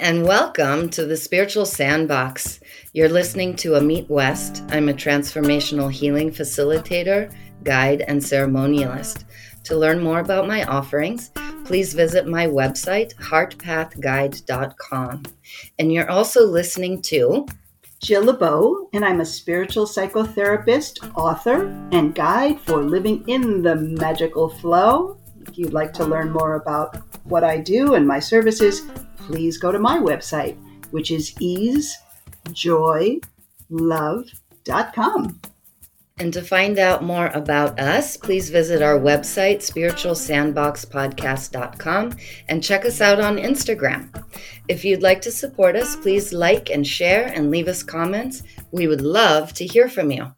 and welcome to the Spiritual Sandbox. You're listening to Amit West. I'm a transformational healing facilitator, guide, and ceremonialist. To learn more about my offerings, please visit my website, heartpathguide.com. And you're also listening to Jill LeBeau, and I'm a spiritual psychotherapist, author, and guide for living in the magical flow. If you'd like to learn more about what I do and my services, please go to my website, which is easejoylove.com. And to find out more about us, please visit our website, spiritualsandboxpodcast.com, and check us out on Instagram. If you'd like to support us, please like and share and leave us comments. We would love to hear from you.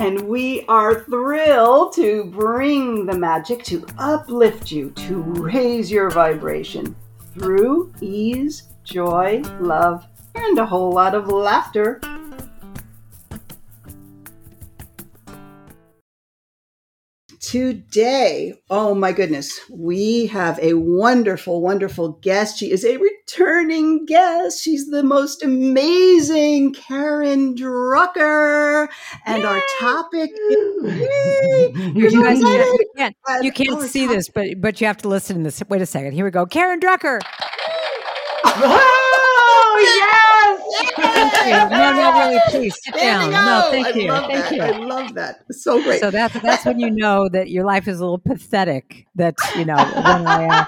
And we are thrilled to bring the magic to uplift you, to raise your vibration through ease, joy, love, and a whole lot of laughter. Today, oh my goodness, we have a wonderful, wonderful guest. She is a returning guest. She's the most amazing Karen Drucker. And our topic is, you so guys excited. you can't, you can't see top- this, but but you have to listen to this. Wait a second. Here we go. Karen Drucker. Oh yes! Thank you. No, no, really, please sit down. No, thank you. Thank that. you. I love that. So great. So that's that's when you know that your life is a little pathetic. That you know when I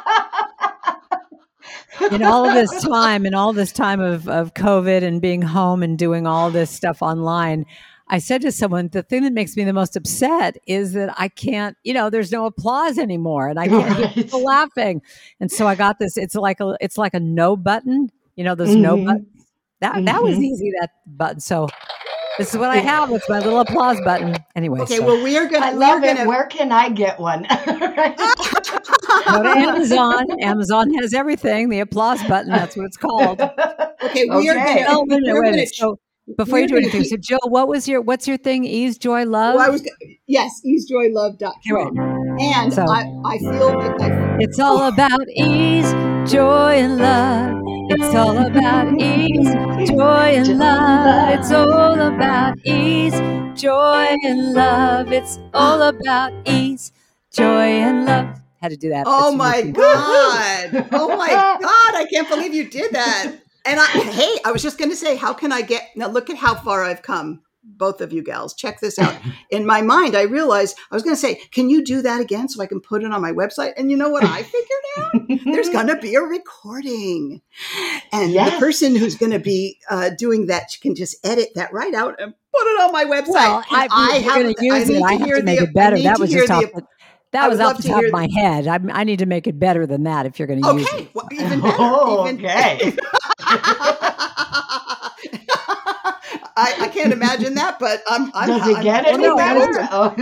uh, in all of this time in all this time of of COVID and being home and doing all this stuff online. I said to someone, the thing that makes me the most upset is that I can't, you know, there's no applause anymore, and I can't hear Right. people laughing. And so I got this. It's like a, it's like a no button. You know, those no Mhm. buttons. That that was Mhm. easy. That button. So this is what I have. It's my little applause button. Anyway, okay, so well, we are gonna. I to. love it. Gonna, Where can I get one? Go to Amazon. Amazon has everything. The applause button. That's what it's called. okay, we are Okay. going Oh, wait a minute, we're wait gonna. So before you do anything, so Jill, what was your what's your thing? Ease, joy, love. Well, I was yes, easejoylove.com. Okay, right. And So- I, I feel like I, It's all about ease, joy, and love. It's all about ease, joy, and love. It's all about ease, joy, and love. It's all about ease, joy, and love. Had to do that. oh my god, oh my god, I can't believe you did that. And I, hey, I was just going to say, how can I get now? Look at how far I've come. Both of you gals, check this out. In my mind, I realized I was going to say, "Can you do that again so I can put it on my website?" And you know what I figured out? There's going to be a recording, and the person who's going to be uh, doing that can just edit that right out and put it on my website. Well, I, I you're going to use it. I have hear to make the- it better. That was just off. the- The, that I was off the top of my head. I, I need to make it better than that if you're going to use it. well, even better. Oh, even- okay. I, I can't imagine that, but I'm. I'm Does it I'm- get well, any no, better? Oh.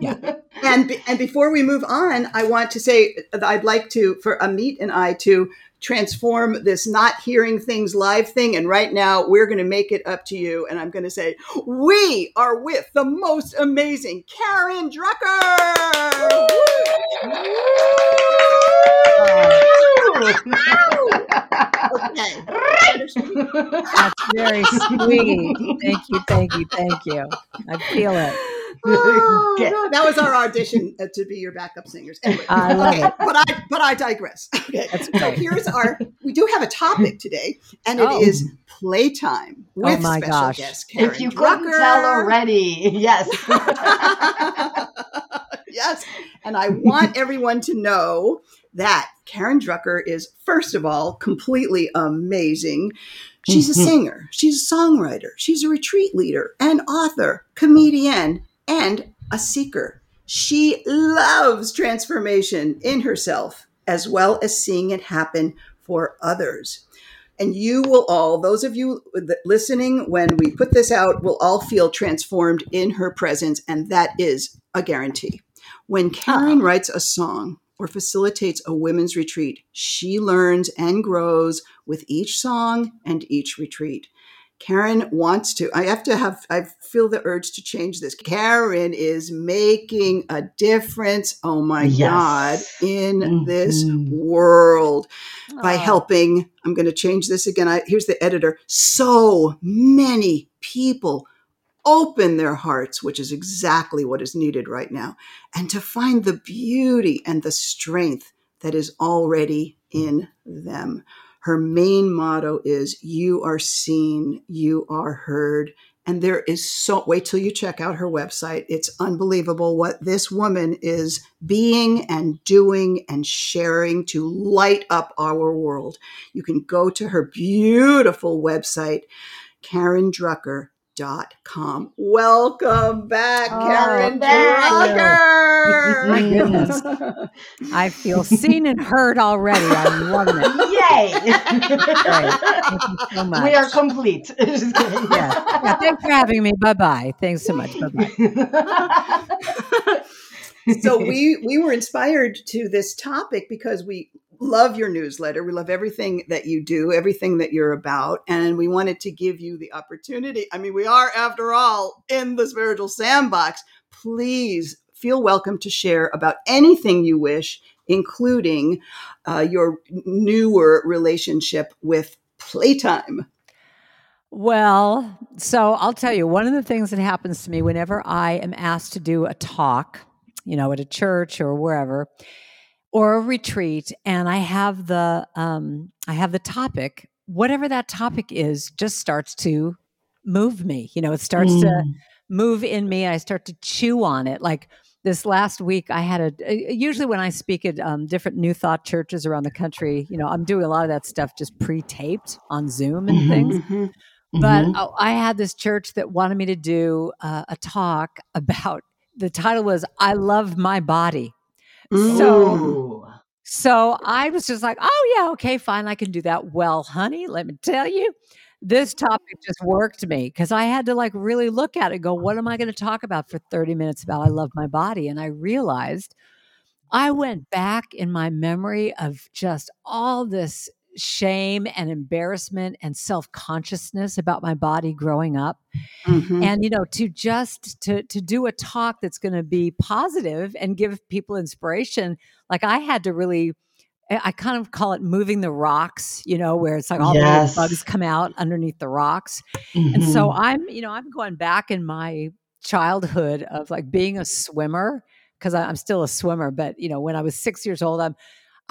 Yeah. And be- and before we move on, I want to say that I'd like to for Amit and I to transform this not hearing things live thing. And right now, we're going to make it up to you. And I'm going to say, we are with the most amazing Karen Drucker. Okay. That's very sweet. Thank you, thank you, thank you. I feel it. Oh, Okay. no, that was our audition uh, to be your backup singers. Anyway, I love okay, it. but I but I digress. Okay, That's so here's our. We do have a topic today, and it Oh. is playtime with my special gosh. guest Karen if you couldn't Drucker. tell already, yes. yes, and I want everyone to know that Karen Drucker is first of all completely amazing. She's a Mhm. singer, she's a songwriter, she's a retreat leader, an author, comedian, and a seeker. She loves transformation in herself as well as seeing it happen for others. And you will all, those of you that listening, when we put this out, will all feel transformed in her presence. And that is a guarantee. When Karen writes a song or facilitates a women's retreat, she learns and grows with each song and each retreat. Karen wants to. I have to have, I feel the urge to change this. Karen is making a difference, oh my Yes. God, in this Mhm. world by helping. I'm going to change this again. I, here's the editor. So many people open their hearts, which is exactly what is needed right now, and to find the beauty and the strength that is already in them. Her main motto is You are seen, you are heard. And there is so, wait till you check out her website. It's unbelievable what this woman is being and doing and sharing to light up our world. You can go to her beautiful website, KarenDrucker.com. Welcome back, Oh, Karen thank you. Drucker. My goodness. I feel seen and heard already. I'm loving it. Yay! Thank you so much. we are complete. Yeah. yeah. Thanks for having me. Bye bye. Thanks so much. Bye bye. so we we were inspired to this topic because we love your newsletter. We love everything that you do everything that you're about and we wanted to give you the opportunity i mean we are after all in the spiritual sandbox. Please feel welcome to share about anything you wish including uh, your newer relationship with playtime. Well, so I'll tell you, one of the things that happens to me whenever I am asked to do a talk, you know, at a church or wherever, or a retreat, and I have the um, I have the topic, whatever that topic is, just starts to move me. You know, it starts to Mm. move in me. I start to chew on it. Like this last week, I had a. Usually, when I speak at um, different New Thought churches around the country, you know, I'm doing a lot of that stuff just pre-taped on Zoom and Mhm. things. But Mhm. oh, I had this church that wanted me to do uh, a talk about. The title was "I Love My Body." So, Ooh. so I was just like, "Oh yeah, okay, fine, I can do that." Well, honey, let me tell you, this topic just worked me because I had to like really look at it. and Go, what am I going to talk about for thirty minutes about? I love my body, and I realized I went back in my memory of just all this shame and embarrassment and self-consciousness about my body growing up Mhm. and you know to just to to do a talk that's going to be positive and give people inspiration like i had to really I kind of call it moving the rocks, you know, where it's like all the Yes. little bugs come out underneath the rocks. And so Mhm. I'm, you know, I'm going back in my childhood of like being a swimmer because I'm still a swimmer. But you know, when I was six years old, I'm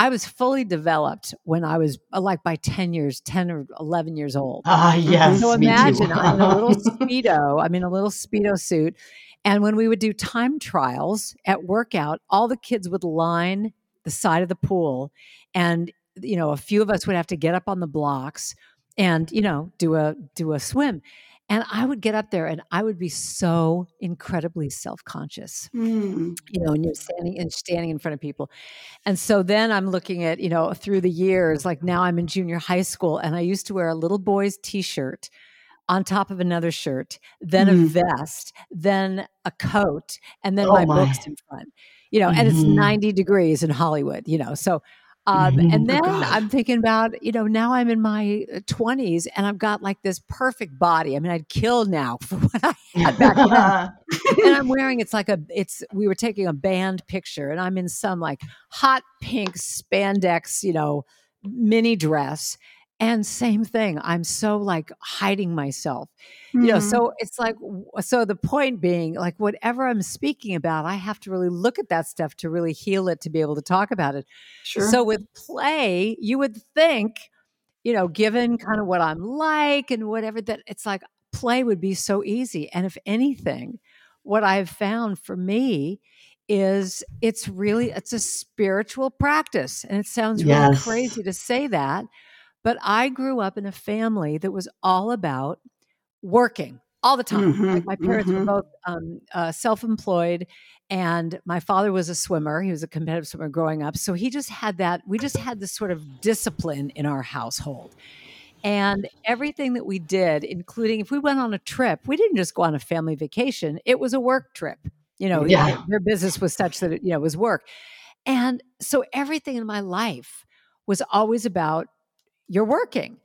I was fully developed when I was uh, like by ten years, ten or eleven years old. ah yes. So imagine I'm in a little speedo. I'm in a little speedo suit, and when we would do time trials at workout, all the kids would line the side of the pool, and you know, a few of us would have to get up on the blocks and you know do a do a swim. And I would get up there and I would be so incredibly self-conscious Mm. you know, and you're standing and standing in front of people. And so then I'm looking at, you know, through the years, like now I'm in junior high school and I used to wear a little boy's t-shirt on top of another shirt, then a Mm. vest, then a coat, and then Oh my, my. books in front. You know, and it's Mhm. 90 degrees in Hollywood, you know. So um, Mhm. and Oh, then God. I'm thinking about, you know, now I'm in my uh, 20s and I've got like this perfect body. I mean, I'd kill now for what I had back then and I'm wearing it's like a it's we were taking a band picture and I'm in some like hot pink spandex, you know, mini dress. And same thing, I'm so like hiding myself. You know, mm-hmm. so it's like so the point being like whatever I'm speaking about, I have to really look at that stuff to really heal it to be able to talk about it. sure. So with play, you would think, you know, given kind of what I'm like and whatever, that it's like play would be so easy. And if anything, what I've found for me is it's really it's a spiritual practice. And it sounds really crazy to say that, but I grew up in a family that was all about working all the time. Mhm, Like my parents mhm. were both um, uh, self-employed, and my father was a swimmer. He was a competitive swimmer growing up, so he just had that. We just had this sort of discipline in our household, And everything that we did, including if we went on a trip, we didn't just go on a family vacation, it was a work trip. You know, Yeah. their business was such that it, you know, was work. And so everything in my life was always about you're working.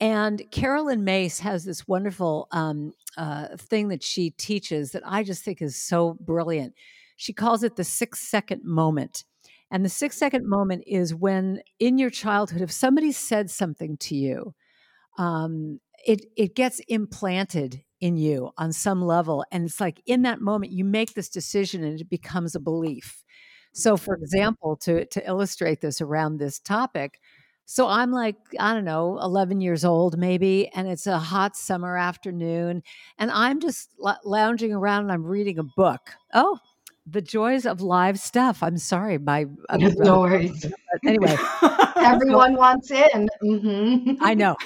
And Carolyn Myss has this wonderful um, uh, thing that she teaches that I just think is so brilliant. She calls it the six second moment. And the six second moment is when in your childhood, if somebody said something to you, um, it it gets implanted in you on some level, and it's like in that moment you make this decision and it becomes a belief. So, for example, to to illustrate this around this topic, so I'm like I don't know, 11 years old maybe, and it's a hot summer afternoon, and I'm just l- lounging around and I'm reading a book. Oh. The joys of live stuff. I'm sorry, my uh, no worries. but anyway, Everyone wants in. hmm I know.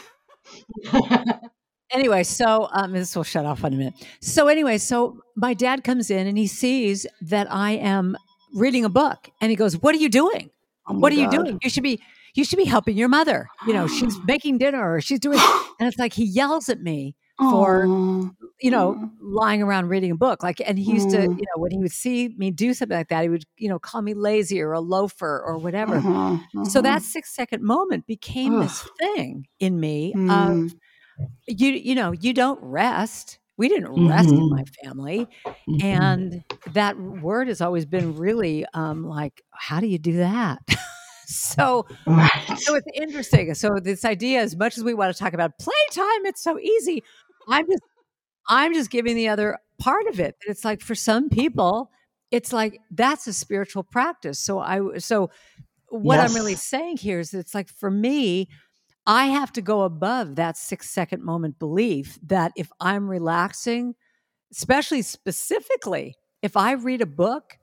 anyway, so um, this will shut off in a minute. So anyway, so my dad comes in and he sees that I am reading a book, and he goes, "What are you doing? Oh what are you doing? You should be." You should be helping your mother. You know, she's making dinner or she's doing, and it's like he yells at me for Aw. you know, Mm. lying around reading a book. Like, and he used to, Mm. you know, when he would see me do something like that, he would, you know, call me lazy or a loafer or whatever. Uh-huh, So uh-huh. that six second moment became this thing in me Mm. of you, you know, you don't rest. We didn't rest in Mhm. my family. Mhm. And that word has always been really um, like, how do you do that? so right. so it's interesting. So this idea, as much as we want to talk about playtime, it's so easy. I'm just I'm just giving the other part of it. It's like for some people, it's like that's a spiritual practice. So I so what I'm really saying here is that it's like for me, I have to go above that six second moment belief that if I'm relaxing, especially specifically, if I read a book,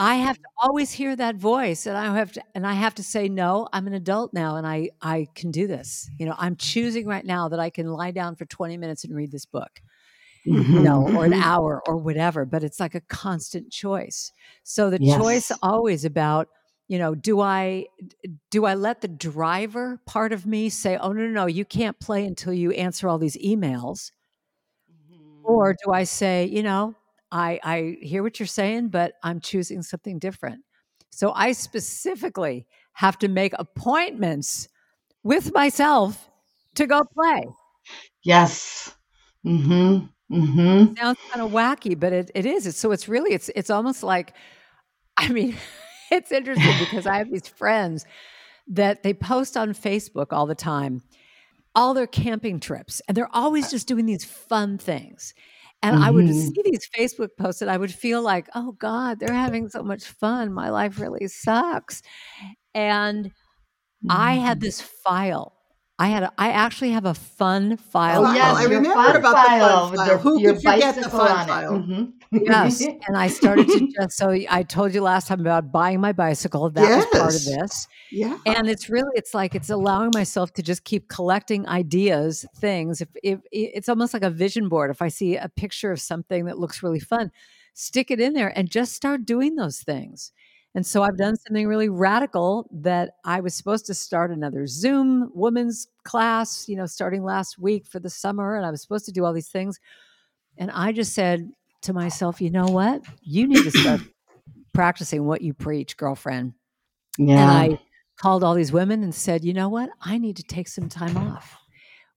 I have to always hear that voice and I have to and I have to say no, I'm an adult now and I I can do this. You know, I'm choosing right now that I can lie down for 20 minutes and read this book you know, or an Mhm. hour or whatever, but it's like a constant choice. So the choice always about, you know, do I do I let the driver part of me say, "Oh no, no, no, you can't play until you answer all these emails," or do I say, you know, I I hear what you're saying, but I'm choosing something different. So I specifically have to make appointments with myself to go play. Yes. Mm-hmm. Mm-hmm. sounds kind of wacky, but it, it is. It's, so it's really it's it's almost like I mean, it's interesting because I have these friends that they post on Facebook all the time, all their camping trips, and they're always just doing these fun things. And I would Mhm. see these Facebook posts and I would feel like, oh God, they're having so much fun. My life really sucks. And I Mm-hmm. had this file. I had a, I actually have a fun Oh, file. wow, yes, I remember about the fun file your- Who your could forget the bicycle fun file? Mhm. Yes. And I started to just, so I told you last time about buying my bicycle. That was part of Yes. this. Yeah. And it's really, it's like, it's allowing myself to just keep collecting ideas, things. If, if it's almost like a vision board. If I see a picture of something that looks really fun, stick it in there and just start doing those things. And so I've done something really radical that I was supposed to start another Zoom women's class, you know, starting last week for the summer. And I was supposed to do all these things. And I just said to myself, you know what? You need to start practicing what you preach, girlfriend. Yeah. And I called all these women and said, you know what? I need to take some time off.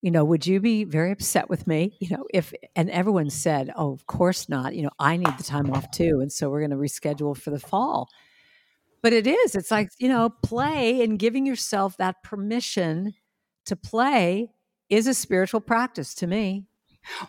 You know, would you be very upset with me? You know, if, and everyone said, oh, of course not. You know, I need the time off too. And so we're going to reschedule for the fall. But it is, it's like, you know, play and giving yourself that permission to play is a spiritual practice to me.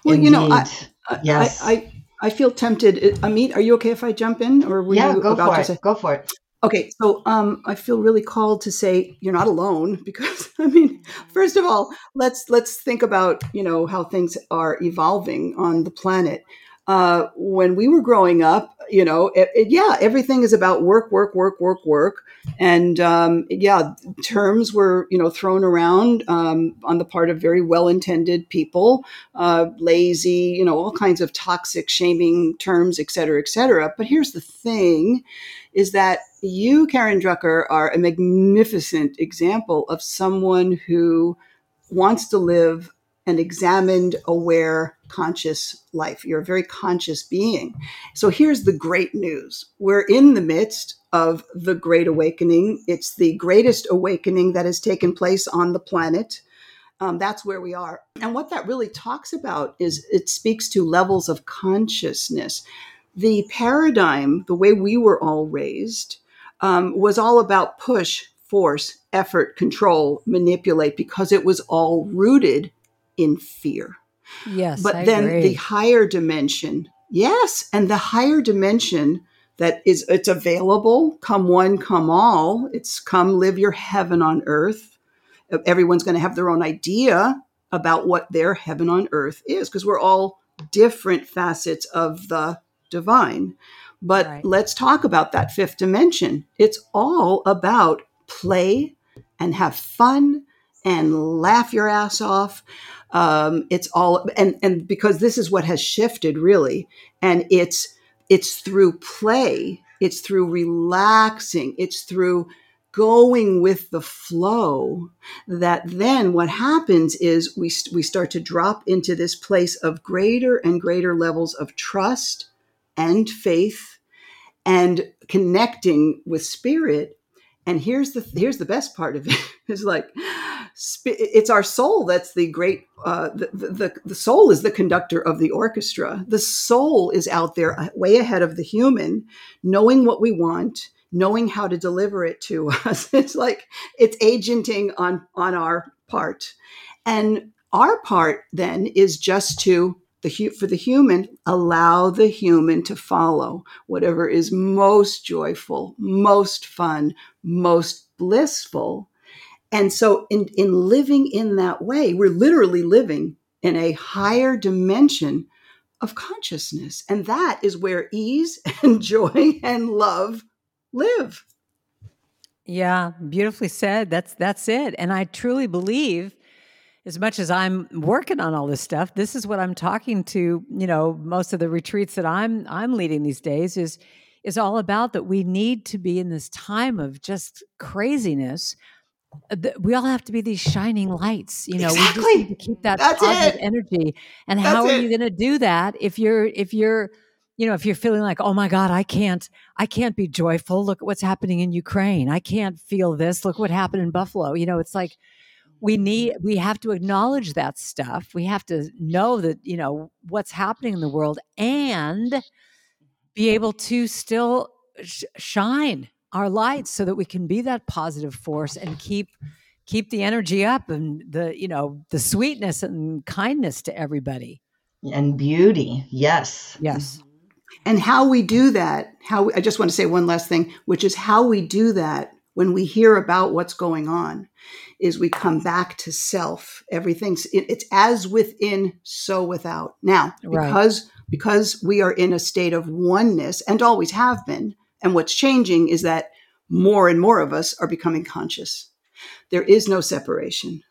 Well, you know, I, I, Yes. I, I, I feel tempted. Amit, are you okay if I jump in, or were yeah, you go about for to it. say? Go for it. Okay, so um, I feel really called to say you're not alone because I mean, first of all, let's let's think about you know how things are evolving on the planet. Uh, when we were growing up, you know, it, it- yeah, everything is about work, work, work, work, work, and um, yeah, terms were you know thrown around um, on the part of very well-intended people, uh, lazy, you know, all kinds of toxic, shaming terms, et cetera, et cetera. But here's the thing is that you, Karen Drucker, are a magnificent example of someone who wants to live an examined, aware, conscious life. You're a very conscious being. So here's the great news we're in the midst of the Great Awakening. It's the greatest awakening that has taken place on the planet. Um, that's where we are. And what that really talks about is it speaks to levels of consciousness. The paradigm, the way we were all raised, um, was all about push, force, effort, control, manipulate, because it was all rooted in fear. Yes. But I then agree. the higher dimension, yes, and the higher dimension that is it's available, come one, come all. It's come live your heaven on earth. Everyone's going to have their own idea about what their heaven on earth is because we're all different facets of the divine. But Right. let's talk about that fifth dimension. It's all about play and have fun and laugh your ass off. Um, it's all and and because this is what has shifted really, and it's it's through play, it's through relaxing, it's through going with the flow that then what happens is we we start to drop into this place of greater and greater levels of trust and faith and connecting with spirit. And here's the here's the best part of it. Is like it's our soul that's the great uh, the, the the soul is the conductor of the orchestra. The soul is out there uh, way ahead of the human knowing what we want knowing how to deliver it to us. It's like it's agenting on on our part. And our part then is just to the for the human allow the human to follow whatever is most joyful most fun most blissful and so in in living in that way we're literally living in a higher dimension of consciousness and that is where ease and joy and love live Yeah, beautifully said. That's that's it. And I truly believe as much as I'm working on all this stuff, this is what I'm talking to, you know, most of the retreats that I'm I'm leading these days is is all about that we need to be in this time of just craziness. We all have to be these shining lights, you know. We just need to keep that That's positive it. energy. And how That's are you going to do that if you're if you're you know if you're feeling like oh my god i can't i can't be joyful look at what's happening in ukraine i can't feel this look what happened in buffalo you know it's like we need we have to acknowledge that stuff we have to know that you know what's happening in the world and be able to still sh- shine our lights so that we can be that positive force and keep keep the energy up and the you know the sweetness and kindness to everybody and beauty. Yes. yes mm-hmm. And how we do that, how I just want to say one last thing, which is how we do that when we hear about what's going on, is we come back to self. Everything's it, it's as within, so without. Now, Right. because because we are in a state of oneness and always have been, and what's changing is that more and more of us are becoming conscious. There is no separation.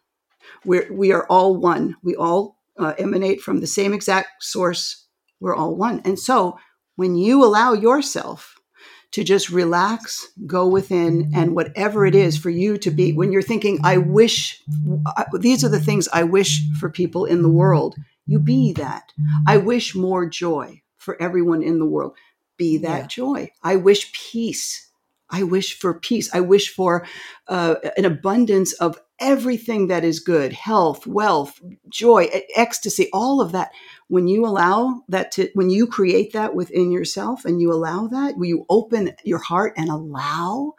We're we are all one. We all uh, emanate from the same exact source. We're all one, and so when you allow yourself to just relax, go within, and whatever it is for you to be, when you're thinking, I wish, these are the things I wish for people in the world, you be that. I wish more joy for everyone in the world. Be that Yeah. joy. I wish peace. I wish for peace. I wish for uh, an abundance of everything that is good health, wealth, joy, ecstasy, all of that when you allow that to when you create that within yourself and you allow that when you open your heart and allow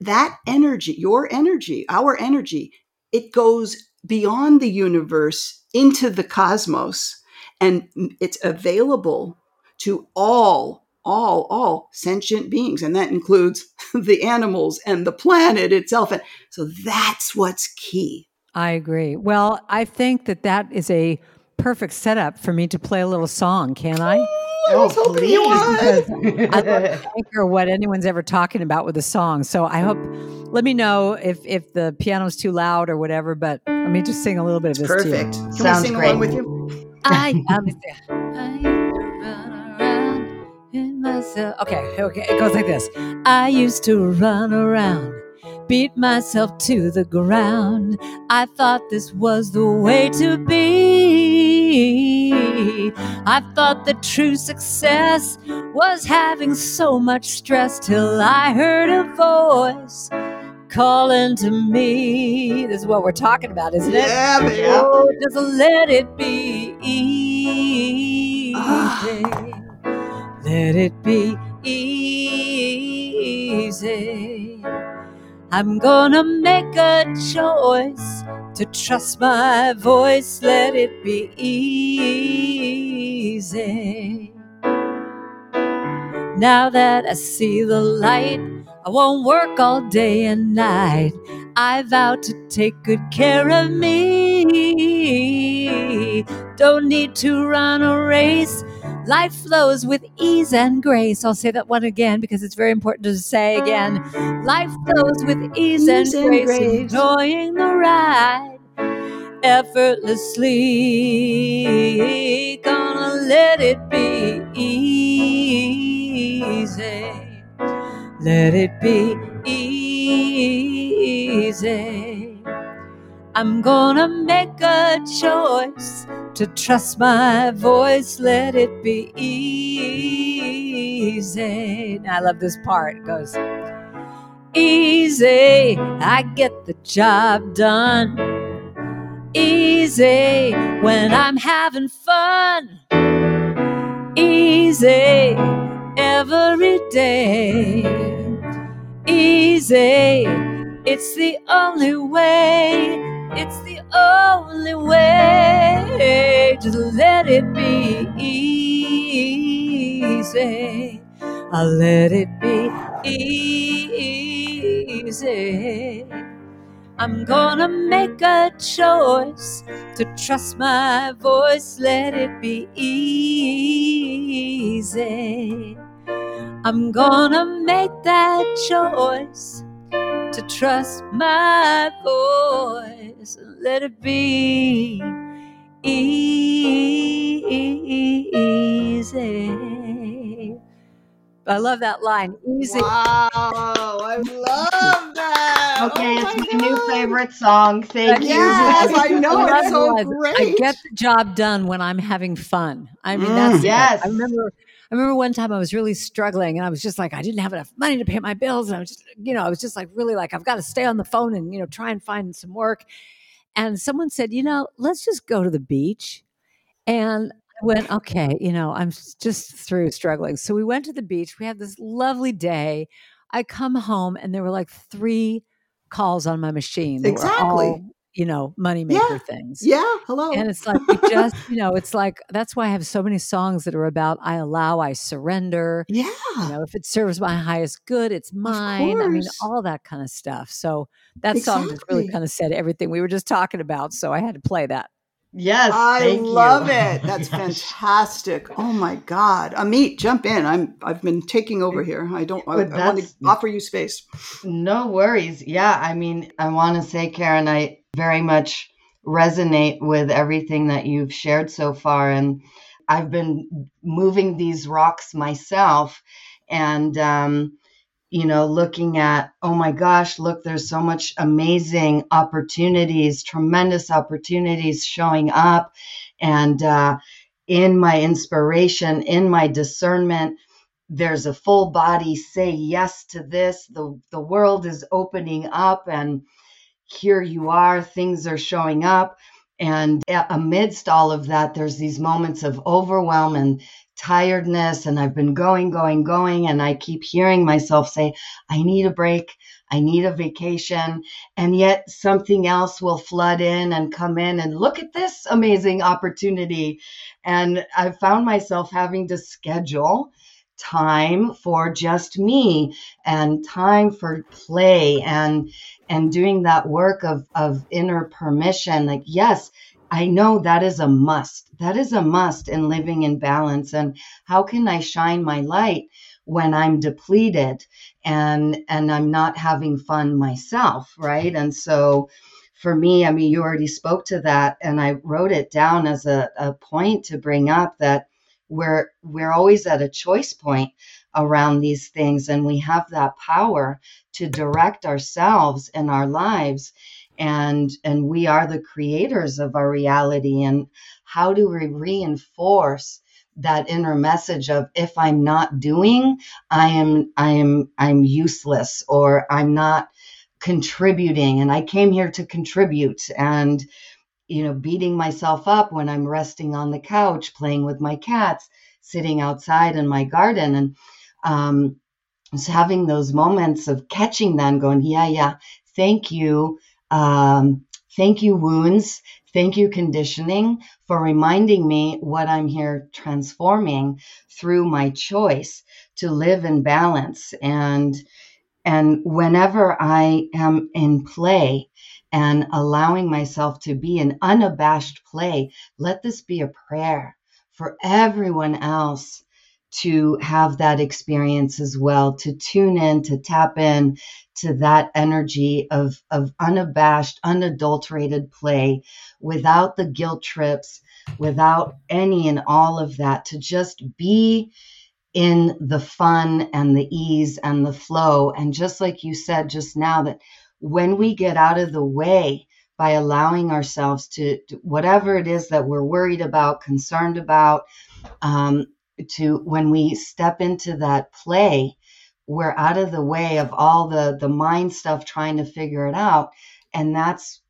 that energy your energy our energy it goes beyond the universe into the cosmos and it's available to all all all sentient beings and that includes the animals and the planet itself and so that's what's key I agree. Well, I think that that is a perfect setup for me to play a little song. Can I? I was oh, hoping you please. would. I don't anchor what anyone's ever talking about with a song. So I hope. Let me know if if the piano's too loud or whatever. But let me just sing a little bit of this. perfect To you. can Sounds we sing great. along with you I, I myself. Okay, okay. It goes like this. I used to run around beat myself to the ground. I thought this was the way to be. I thought that true success was having so much stress till I heard a voice calling to me. This is what we're talking about, isn't it? Yeah, baby. Oh, just let it be easy. Ah. Let it be easy. I'm gonna make a choice to trust my voice. Let it be easy. Now that I see the light, I won't work all day and night. I vow to take good care of me. Don't need to run a race. Life flows with ease and grace. I'll say that one again because it's very important to say again. Life flows with ease, Ease and, and grace, grace. enjoying the ride effortlessly. Gonna let it be easy. Let it be easy. I'm gonna make a choice to trust my voice. Let it be easy. I love this part. It goes easy. I get the job done. Easy when I'm having fun. Easy every day. Easy, it's the only way. It's the only way. Just let it be easy. I'll let it be easy. I'm gonna make a choice to trust my voice. Let it be easy. I'm gonna make that choice to trust my voice. Let it be easy. I love that line. Easy. Wow, I love that. Okay, Oh it's my my new God. favorite song. Thank you. Yes, I know What it's I so realize, great. I get the job done when I'm having fun. I mean, Mm. that's it. Yes. I remember. I remember one time I was really struggling, and I was just like, I didn't have enough money to pay my bills, and I was just, you know, I was just like, really like, I've got to stay on the phone and you know, try and find some work. And someone said, you know, let's just go to the beach. And I went, okay, you know, I'm just through struggling. So we went to the beach. We had this lovely day. I come home, and there were like three calls on my machine. Exactly. All, you know, money moneymaker things. Yeah, hello. And it's like, we just, you know, it's like, that's why I have so many songs that are about I allow, I surrender. yeah. You know, if it serves my highest good, it's mine. I mean, all that kind of stuff. So that song just really kind of said everything we were just talking about. So I had to play that. Yes, I thank love you. it. That's fantastic. Oh my God. Amit, jump in. I'm I've been taking over here. I don't I, oh, I want to offer you space. No worries. Yeah, I mean, I want to say, Karen, I very much resonate with everything that you've shared so far. And I've been moving these rocks myself and, um, you know, looking at, oh my gosh, look, there's so much amazing opportunities, tremendous opportunities showing up. And uh, in my inspiration, in my discernment, there's a full body say yes to this the the world is opening up and here you are things are showing up. And amidst all of that there's these moments of overwhelm and tiredness. And I've been going going going. And I keep hearing myself say I need a break. I need a vacation. And yet something else will flood in and come in and look at this amazing opportunity. And I found myself having to schedule time for just me and time for play and and doing that work of of inner permission. Like yes i know that is a must. That is a must in living in balance. And how can i shine my light when i'm depleted and and i'm not having fun myself right? And so for me i mean you already spoke to that and i wrote it down as a, a point to bring up that we're we're always at a choice point around these things and we have that power to direct ourselves and our lives and and we are the creators of our reality. And how do we reinforce that inner message of if i'm not doing i am i am i'm useless or i'm not contributing? And i came here to contribute and you know beating myself up when i'm resting on the couch playing with my cats sitting outside in my garden and um just having those moments of catching them going yeah yeah thank you um, thank you, wounds. Thank you, conditioning, for reminding me what I'm here transforming through my choice to live in balance. And and whenever I am in play and allowing myself to be in unabashed play, let this be a prayer for everyone else to have that experience as well, to tune in, to tap in to that energy of, of unabashed, unadulterated play without the guilt trips, without any and all of that, to just be in the fun and the ease and the flow. And just like you said just now, that when we get out of the way by allowing ourselves to, to whatever it is that we're worried about, concerned about, um, to when we step into that play we're out of the way of all the the mind stuff trying to figure it out. And that's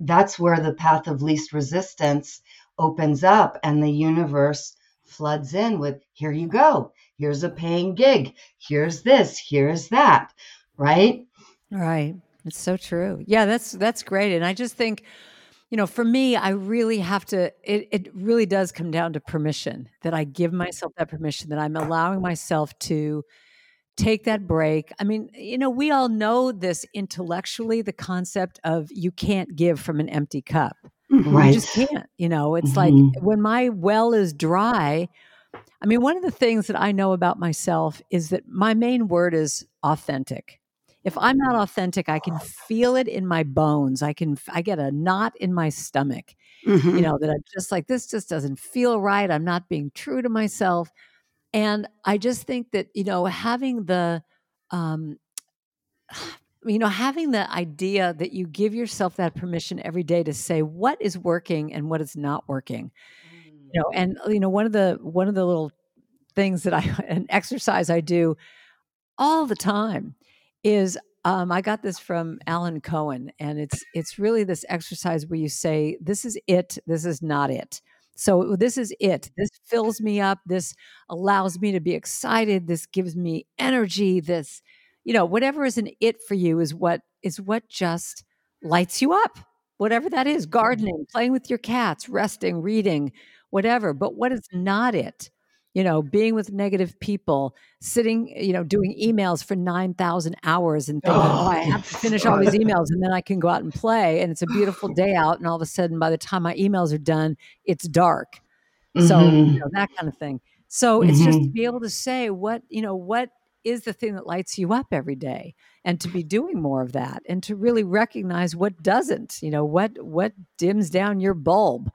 that's where the path of least resistance opens up and the universe floods in with here you go. Here's a paying gig. Here's this. Here's that. Right? Right it's so true yeah that's that's great and i just think you know for me i really have to it, it really does come down to permission that i give myself that permission that i'm allowing myself to take that break. I mean, you know, we all know this intellectually the concept of you can't give from an empty cup. Right. You just can't. You know, it's Mhm. like when my well is dry. I mean, one of the things that I know about myself is that my main word is authentic. If I'm not authentic, I can feel it in my bones. I can I get a knot in my stomach Mhm. you know, that I'm just like, this just doesn't feel right. I'm not being true to myself. And I just think that, you know, having the, um, you know, having the idea that you give yourself that permission every day to say what is working and what is not working, you know, and, you know, one of the, one of the little things that I, an exercise I do all the time is um, I got this from Alan Cohen, and it's it's really this exercise where you say, "This is it. This is not it." So this is it. This fills me up. This allows me to be excited. This gives me energy. This, you know, whatever is an it for you is what is what just lights you up. Whatever that is, gardening, playing with your cats, resting, reading, whatever. But what is not it? You know, being with negative people, sitting, you know, doing emails for 9,000 hours and thinking, oh, Oh, I have to finish all these emails and then I can go out and play. And it's a beautiful day out. And all of a sudden, by the time my emails are done, it's dark. So, Mhm. you know, that kind of thing. So it's just to Mhm. be able to say what, you know, what is the thing that lights you up every day and to be doing more of that and to really recognize what doesn't, you know, what what dims down your bulb.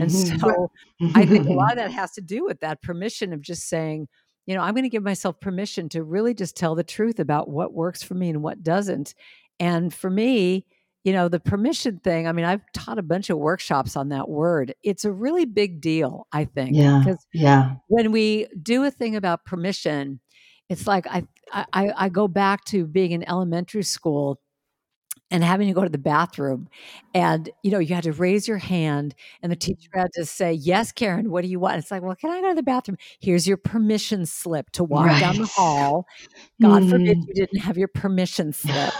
And Mhm. so I think a lot of that has to do with that permission of just saying, you know, I'm going to give myself permission to really just tell the truth about what works for me and what doesn't. And for me, you know, the permission thing, I mean, I've taught a bunch of workshops on that word. It's a really big deal, I think, yeah because yeah when we do a thing about permission, it's like I, I I go back to being in elementary school and having to go to the bathroom and you know you had to raise your hand and the teacher had to say yes karen what do you want? It's like well can i go to the bathroom? Here's your permission slip to walk down the hall. God forbid Mhm. you didn't have your permission slip.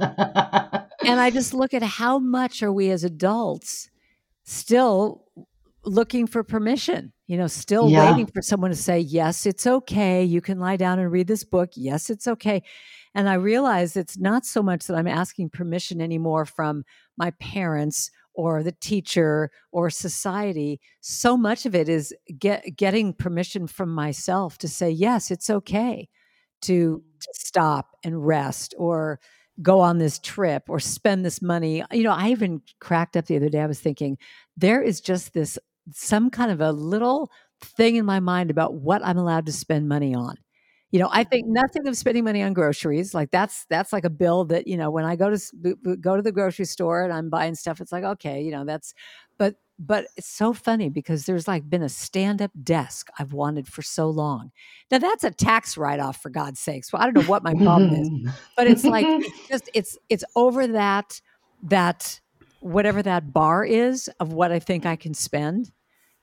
And i just look at how much are we as adults still looking for permission you know still Yeah. waiting for someone to say yes it's okay. You can lie down and read this book. Yes it's okay and i realize it's not so much that i'm asking permission anymore from my parents or the teacher or society. So much of it is get, getting permission from myself to say yes it's okay to, mm. to stop and rest or go on this trip or spend this money. You know i even cracked up the other day i was thinking there is just this some kind of a little thing in my mind about what I'm allowed to spend money on. You know, I think nothing of spending money on groceries. Like that's that's like a bill that you know when I go to go to the grocery store and I'm buying stuff, it's like okay, you know that's. But but it's so funny because there's like been a stand up desk I've wanted for so long. Now that's a tax write off for God's sakes. Well, I don't know what my problem is, but it's like it's just it's it's over that that whatever that bar is of what I think I can spend,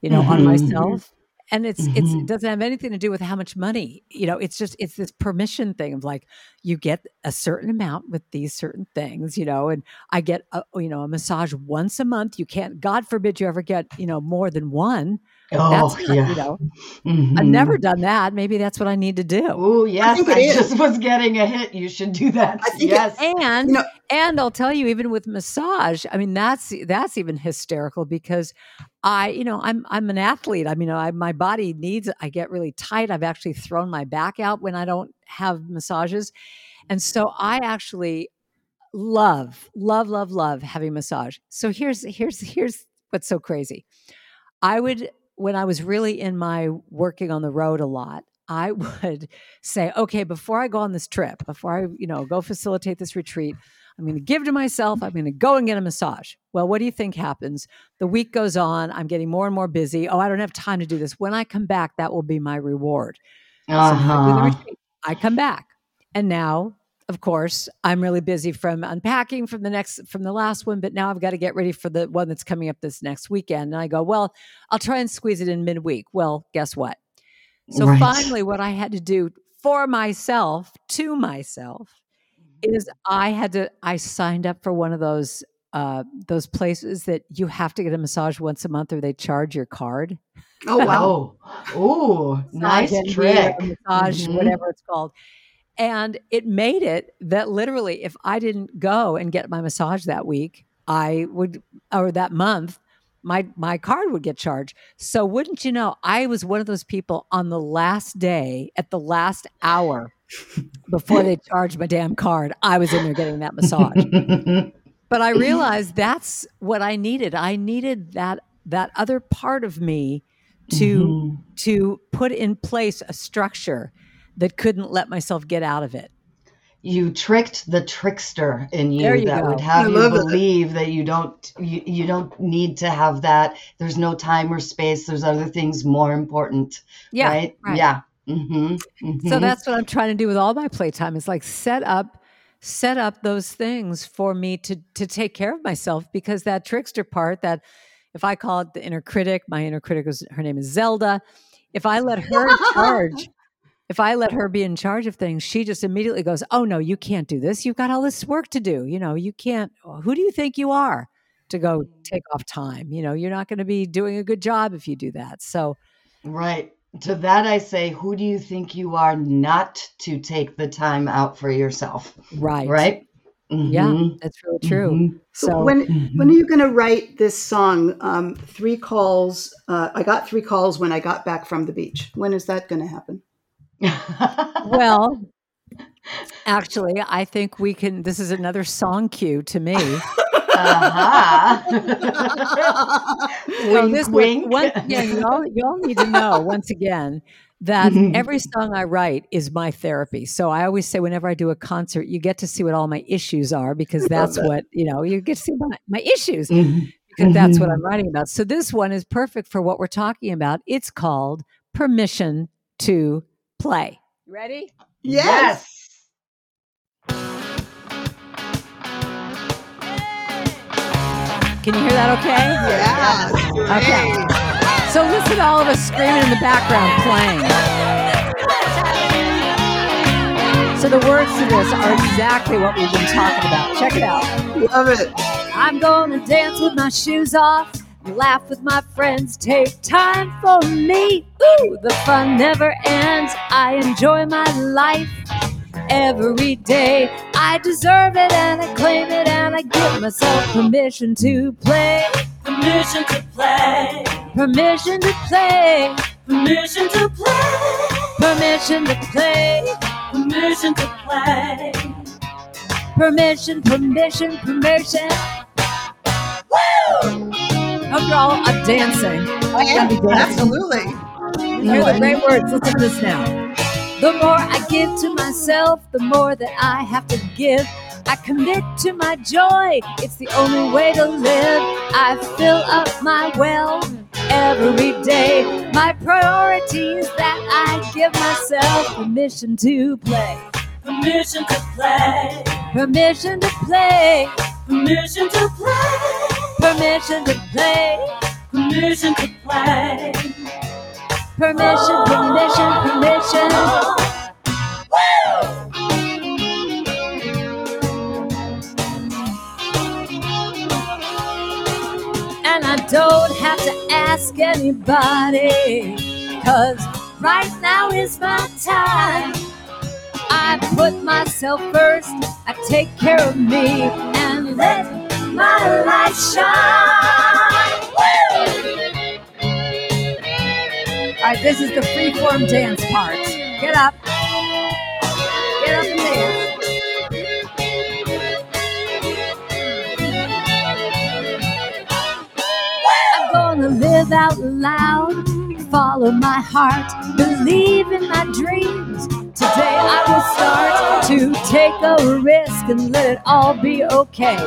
you know, mm-hmm. on myself and it's mm-hmm. it's it doesn't have anything to do with how much money you know it's just it's this permission thing of like you get a certain amount with these certain things you know and i get a, you know a massage once a month you can't god forbid you ever get you know more than one Oh, that's not, yeah. you know, mm-hmm. I've never done that. Maybe that's what I need to do. Oh, yes. I, I just was getting a hit. You should do that. yes. It, and, you know, and I'll tell you, even with massage, I mean, that's, that's even hysterical because I, you know, I'm, I'm an athlete. I mean, I, my body needs, I get really tight. I've actually thrown my back out when I don't have massages. And so I actually love, love, love, love having massage. So here's, here's, here's what's so crazy. I would when I was really in my working on the road a lot, I would say, okay, before I go on this trip, before I, you know, go facilitate this retreat, I'm going to give to myself. I'm going to go and get a massage. Well, what do you think happens? The week goes on. I'm getting more and more busy. Oh, I don't have time to do this. When I come back, that will be my reward. Uh-huh. So I, I come back. And now of course, I'm really busy from unpacking from the next from the last one, but now I've got to get ready for the one that's coming up this next weekend. And I go, well, I'll try and squeeze it in midweek. Well, guess what? So right. finally, what I had to do for myself, to myself, is I had to I signed up for one of those uh, those places that you have to get a massage once a month or they charge your card. Oh wow! oh, nice trick. Massage, mm-hmm. whatever it's called. And it made it that literally, if I didn't go and get my massage that week, I would, or that month, my my card would get charged. So wouldn't you know, I was one of those people on the last day, at the last hour, before they charged my damn card, I was in there getting that massage. but I realized that's what I needed. I needed that that other part of me to mm-hmm. to put in place a structure that couldn't let myself get out of it. You tricked the trickster in you, you that go. would have I you believe it. that you don't you, you don't need to have that. There's no time or space. There's other things more important. Yeah. Right? right. Yeah. Mm-hmm. Mm-hmm. So that's what I'm trying to do with all my playtime is like set up set up those things for me to to take care of myself because that trickster part that if I call it the inner critic, my inner critic is her name is Zelda. If I let her charge if I let her be in charge of things, she just immediately goes, Oh, no, you can't do this. You've got all this work to do. You know, you can't. Who do you think you are to go mm. take off time? You know, you're not going to be doing a good job if you do that. So, right. To that, I say, Who do you think you are not to take the time out for yourself? Right. Right. Mm-hmm. Yeah, that's really true. Mm-hmm. So when mm-hmm. when are you going to write this song? Um, three calls. Uh, I got three calls when I got back from the beach. When is that going to happen? well, actually, I think we can. This is another song cue to me. Uh-huh. so this wink. One, again, y'all, y'all need to know once again that mm-hmm. every song I write is my therapy. So I always say, whenever I do a concert, you get to see what all my issues are because that's that. what you know. You get to see my, my issues mm-hmm. because that's what mm-hmm. I'm writing about. So this one is perfect for what we're talking about. It's called "Permission to play. Ready? Yes. Can you hear that okay? Yeah. Okay. So listen to all of us screaming in the background playing. So the words to this are exactly what we've been talking about. Check it out. Love it. I'm gonna dance with my shoes off laugh with my friends, take time for me. Ooh, the fun never ends. I enjoy my life every day. I deserve it and I claim it and I give myself permission to play. Permission to play. Permission to play. Permission to play. Permission to play. Permission to play. Permission, permission, permission. Woo! Hope you're all dancing. I am, dancing. absolutely. Hear the great words. Listen to this now. The more I give to myself, the more that I have to give. I commit to my joy. It's the only way to live. I fill up my well every day. My priority is that I give myself permission to play. Permission to play. Permission to play. Permission to play. Permission to play. Permission to play. Permission, permission, permission. And I don't have to ask anybody, cause right now is my time. I put myself first, I take care of me, and let my light shine. All right, this is the freeform dance part. Get up. Get up and dance. I'm gonna live out loud, follow my heart, believe in my dreams. Today I will start to take a risk and let it all be okay.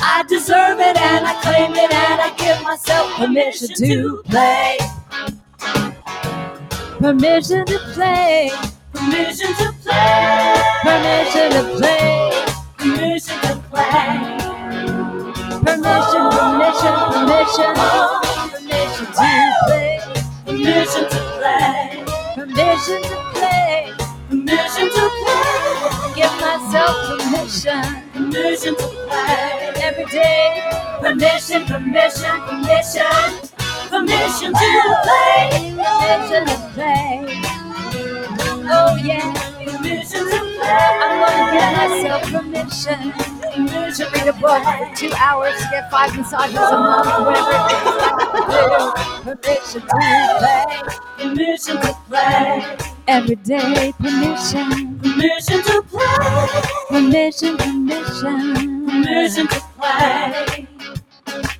I deserve it and I claim it and I give myself permission to play. Permission to play. Permission to play. Permission to play. Permission to play. Permission, permission, permission. Permission to play. Permission to play. Permission to play. Permission to play. Give myself permission Permission to play. every day. Permission, permission, permission. Permission to play. Permission to play. Oh yeah, Permission to play. I'm gonna give myself permission to read a book for two hours to get five massages a month, whatever it is I have to do. Permission to play Permission to play. Every day. Permission, Permission to play. permission, permission. Permission to play.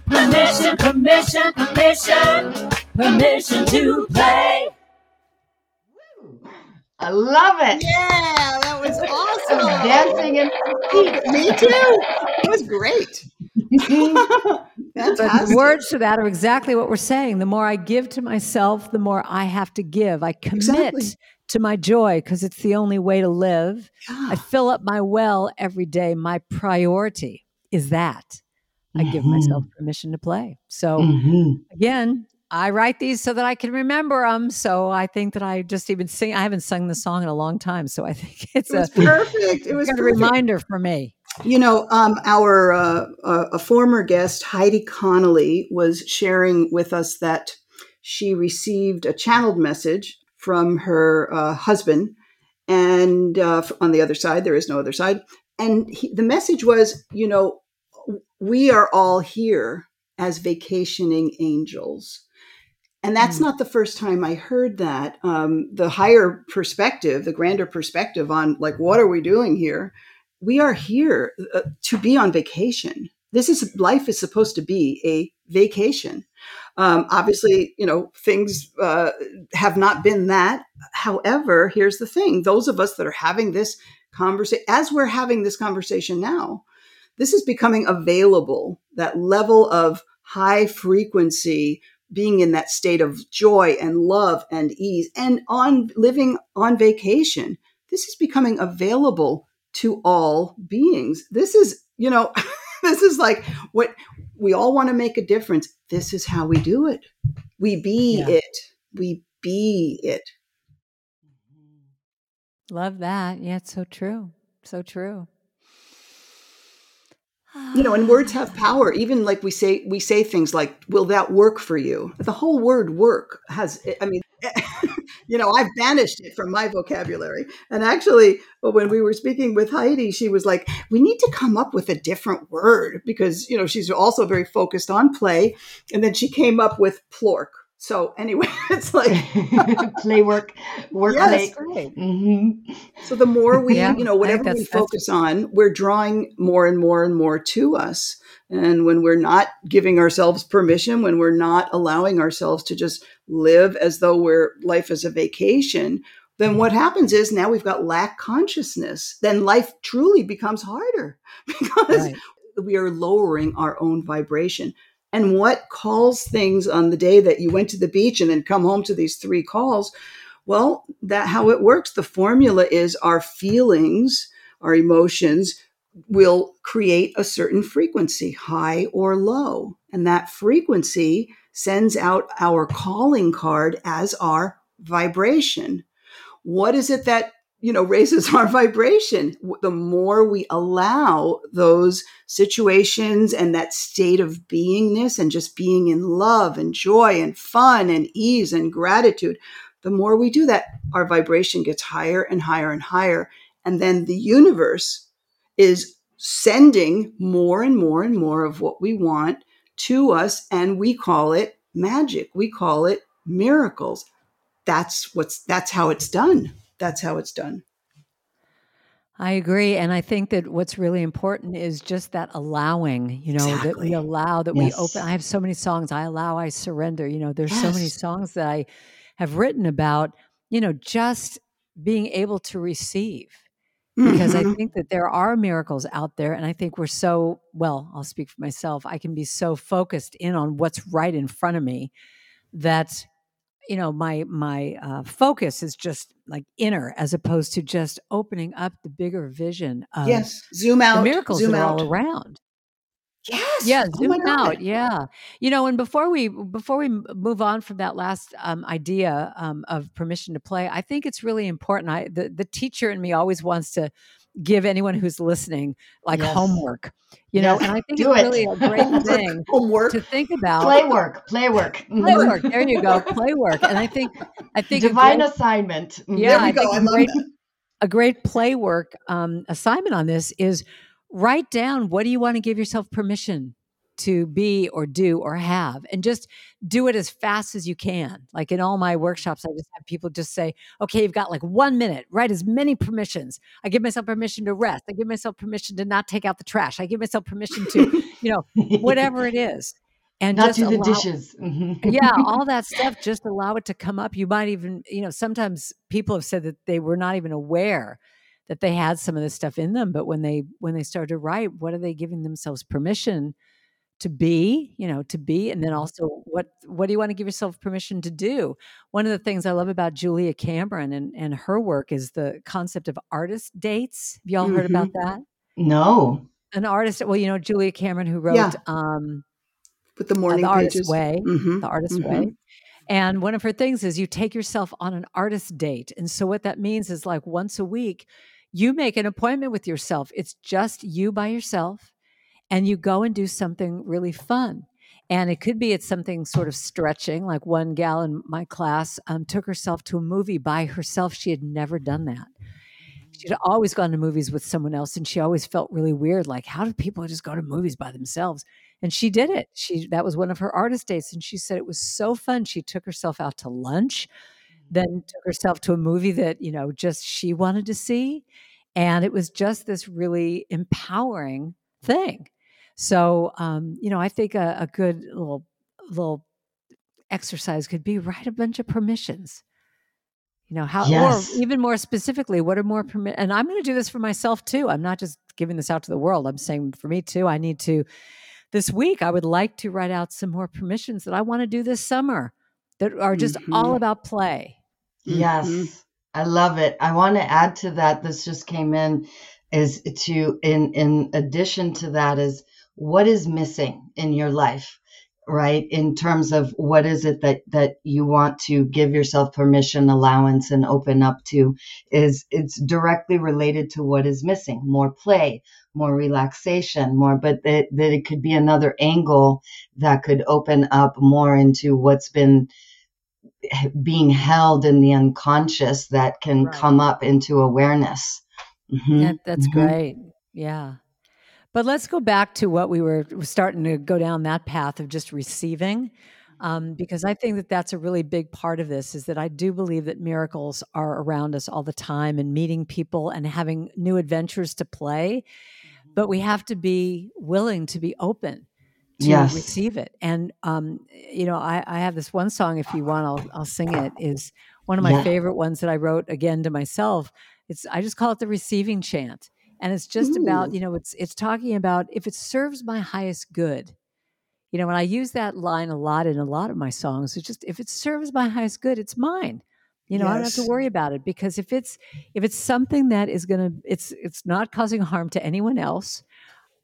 Permission, permission, permission. Permission to play. I love it. Yeah, that was awesome. Dancing and Me too. It was great. The words to that are exactly what we're saying. The more I give to myself, the more I have to give. I commit Exactly. To my joy because it's the only way to live. I fill up my well every day. My priority is that. I give myself permission to play. So Mhm. again, I write these so that I can remember them. So I think that I just even sing. I haven't sung the song in a long time, so I think it's It was a, perfect. It was a perfect. reminder for me. You know, um, our uh, uh, a former guest, Heidi Connolly, was sharing with us that she received a channeled message from her uh, husband, and uh, on the other side, there is no other side. And he, the message was, you know, we are all here as vacationing angels. And that's not the first time I heard that. Um, the higher perspective, the grander perspective on like, what are we doing here? We are here uh, to be on vacation. This is life is supposed to be a vacation. Um, obviously, you know, things uh, have not been that. However, here's the thing those of us that are having this conversation, as we're having this conversation now, this is becoming available. That level of high frequency, being in that state of joy and love and ease, and on living on vacation. This is becoming available to all beings. This is, you know, this is like what we all want to make a difference. This is how we do it. We be Yeah. it. We be it. Love that. Yeah, it's so true. So true. you know and words have power even like we say we say things like will that work for you the whole word work has i mean you know i've banished it from my vocabulary and actually when we were speaking with heidi she was like we need to come up with a different word because you know she's also very focused on play and then she came up with plork so anyway it's like play work, work Yes. play. Great. hmm So the more we, Yeah, you know, whatever we focus on, we're drawing more and more and more to us. And when we're not giving ourselves permission, when we're not allowing ourselves to just live as though we're life is a vacation, then what happens is now we've got lack consciousness. Then life truly becomes harder because right. we are lowering our own vibration. And what calls things on the day that you went to the beach and then come home to these three calls? Well, that how it works. The formula is our feelings, our emotions will create a certain frequency, high or low. And that frequency sends out our calling card as our vibration. What is it that you know raises our vibration the more we allow those situations and that state of beingness and just being in love and joy and fun and ease and gratitude the more we do that our vibration gets higher and higher and higher and then the universe is sending more and more and more of what we want to us and we call it magic we call it miracles that's what's that's how it's done that's how it's done I agree. And I think that what's really important is just that allowing, you know, exactly. that we allow, that yes. we open. I have so many songs. I allow, I surrender. You know, there's yes. so many songs that I have written about, you know, just being able to receive because mm-hmm. I think that there are miracles out there. And I think we're so, well, I'll speak for myself. I can be so focused in on what's right in front of me that, you know, my, my uh, focus is just like inner as opposed to just opening up the bigger vision of yes, zoom out. miracles zoom out. all around. Yes. Yeah, oh zoom out. Yeah. You know, and before we before we move on from that last um, idea um, of permission to play, I think it's really important. I the the teacher in me always wants to give anyone who's listening like yes. homework. You yes. know, and I think Do it's it. really a great thing homework to think about. Play work, play work, play work. There you go, play work. And I think I think divine great, assignment. Yeah, I go. I love great, that. A great play work um, assignment on this is write down what do you want to give yourself permission to be or do or have? And just do it as fast as you can. Like in all my workshops i just have people just say okay you've got like one minute. Write as many permissions. I give myself permission to rest. I give myself permission to not take out the trash. I give myself permission to you know whatever it is. And not just do the allow, dishes. Mm-hmm. yeah all that stuff just allow it to come up. You might even you know sometimes people have said that they were not even aware that they had some of this stuff in them but when they when they started to write what are they giving themselves permission to be you know to be and then mm-hmm. also what what do you want to give yourself permission to do one of the things i love about julia cameron and and her work is the concept of artist dates have y'all mm-hmm. heard about mm-hmm. that no an artist well you know julia cameron who wrote yeah. um with the morning uh, the artist way mm-hmm. the artist way mm-hmm. and one of her things is you take yourself on an artist date and so what that means is like once a week you make an appointment with yourself. It's just you by yourself, and you go and do something really fun. And it could be it's something sort of stretching, like one gal in my class um, took herself to a movie by herself. She had never done that. She'd always gone to movies with someone else, and she always felt really weird. Like, how do people just go to movies by themselves? And she did it. She that was one of her artist dates, and she said it was so fun. She took herself out to lunch then took herself to a movie that you know just she wanted to see and it was just this really empowering thing so um, you know i think a, a, good little little exercise could be write a bunch of permissions you know how yes. or even more specifically what are more permit and i'm going to do this for myself too i'm not just giving this out to the world i'm saying for me too i need to this week i would like to write out some more permissions that i want to do this summer that are just mm-hmm. all about play. Yes. Mm-hmm. I love it. I want to add to that this just came in is to in in addition to that is what is missing in your life right in terms of what is it that that you want to give yourself permission allowance and open up to is it's directly related to what is missing more play more relaxation more but that, that it could be another angle that could open up more into what's been being held in the unconscious that can right. come up into awareness. Mm-hmm. That, that's mm-hmm. great. Yeah. But let's go back to what we were starting to go down that path of just receiving. Um, because I think that that's a really big part of this is that I do believe that miracles are around us all the time and meeting people and having new adventures to play. but we have to be willing to be open to Yes. receive it. And um, you know, I, I have this one song. If you want, I'll I'll sing it. Is one of my Yeah. favorite ones that I wrote again to myself. It's I just call it the receiving chant, and it's just about you know it's it's talking about if it serves my highest good. You know, when I use that line a lot in a lot of my songs, it's just if it serves my highest good, it's mine. You know, I don't have to worry about it because if it's if it's something that is gonna it's it's not causing harm to anyone else,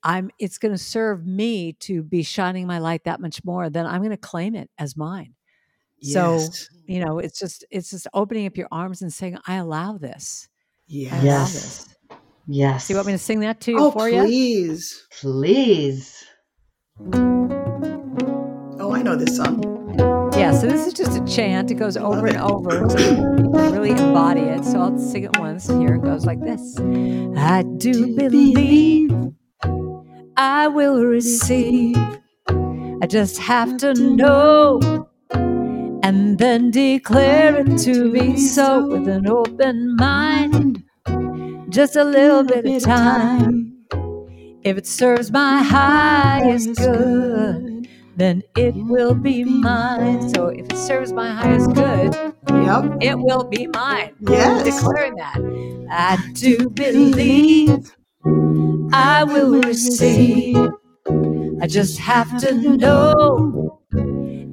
I'm it's gonna serve me to be shining my light that much more, then I'm gonna claim it as mine. So you know, it's just it's just opening up your arms and saying, I allow this. Yes. allow Yes. this. Yes. So you want me to sing that to you Oh, for you? please. Please. Oh, I know this song. Yeah, so this is just a chant. It goes over and over. So really embody it. So I'll sing it once. Here it goes like this. I do believe I will receive. I just have to know and then declare it to be so with an open mind. Just a little bit of time. If it serves my highest good, then it will be mine. So if it serves my highest good, Yep. it will be mine. Yes. Declaring that. I do believe I will receive. I just have to know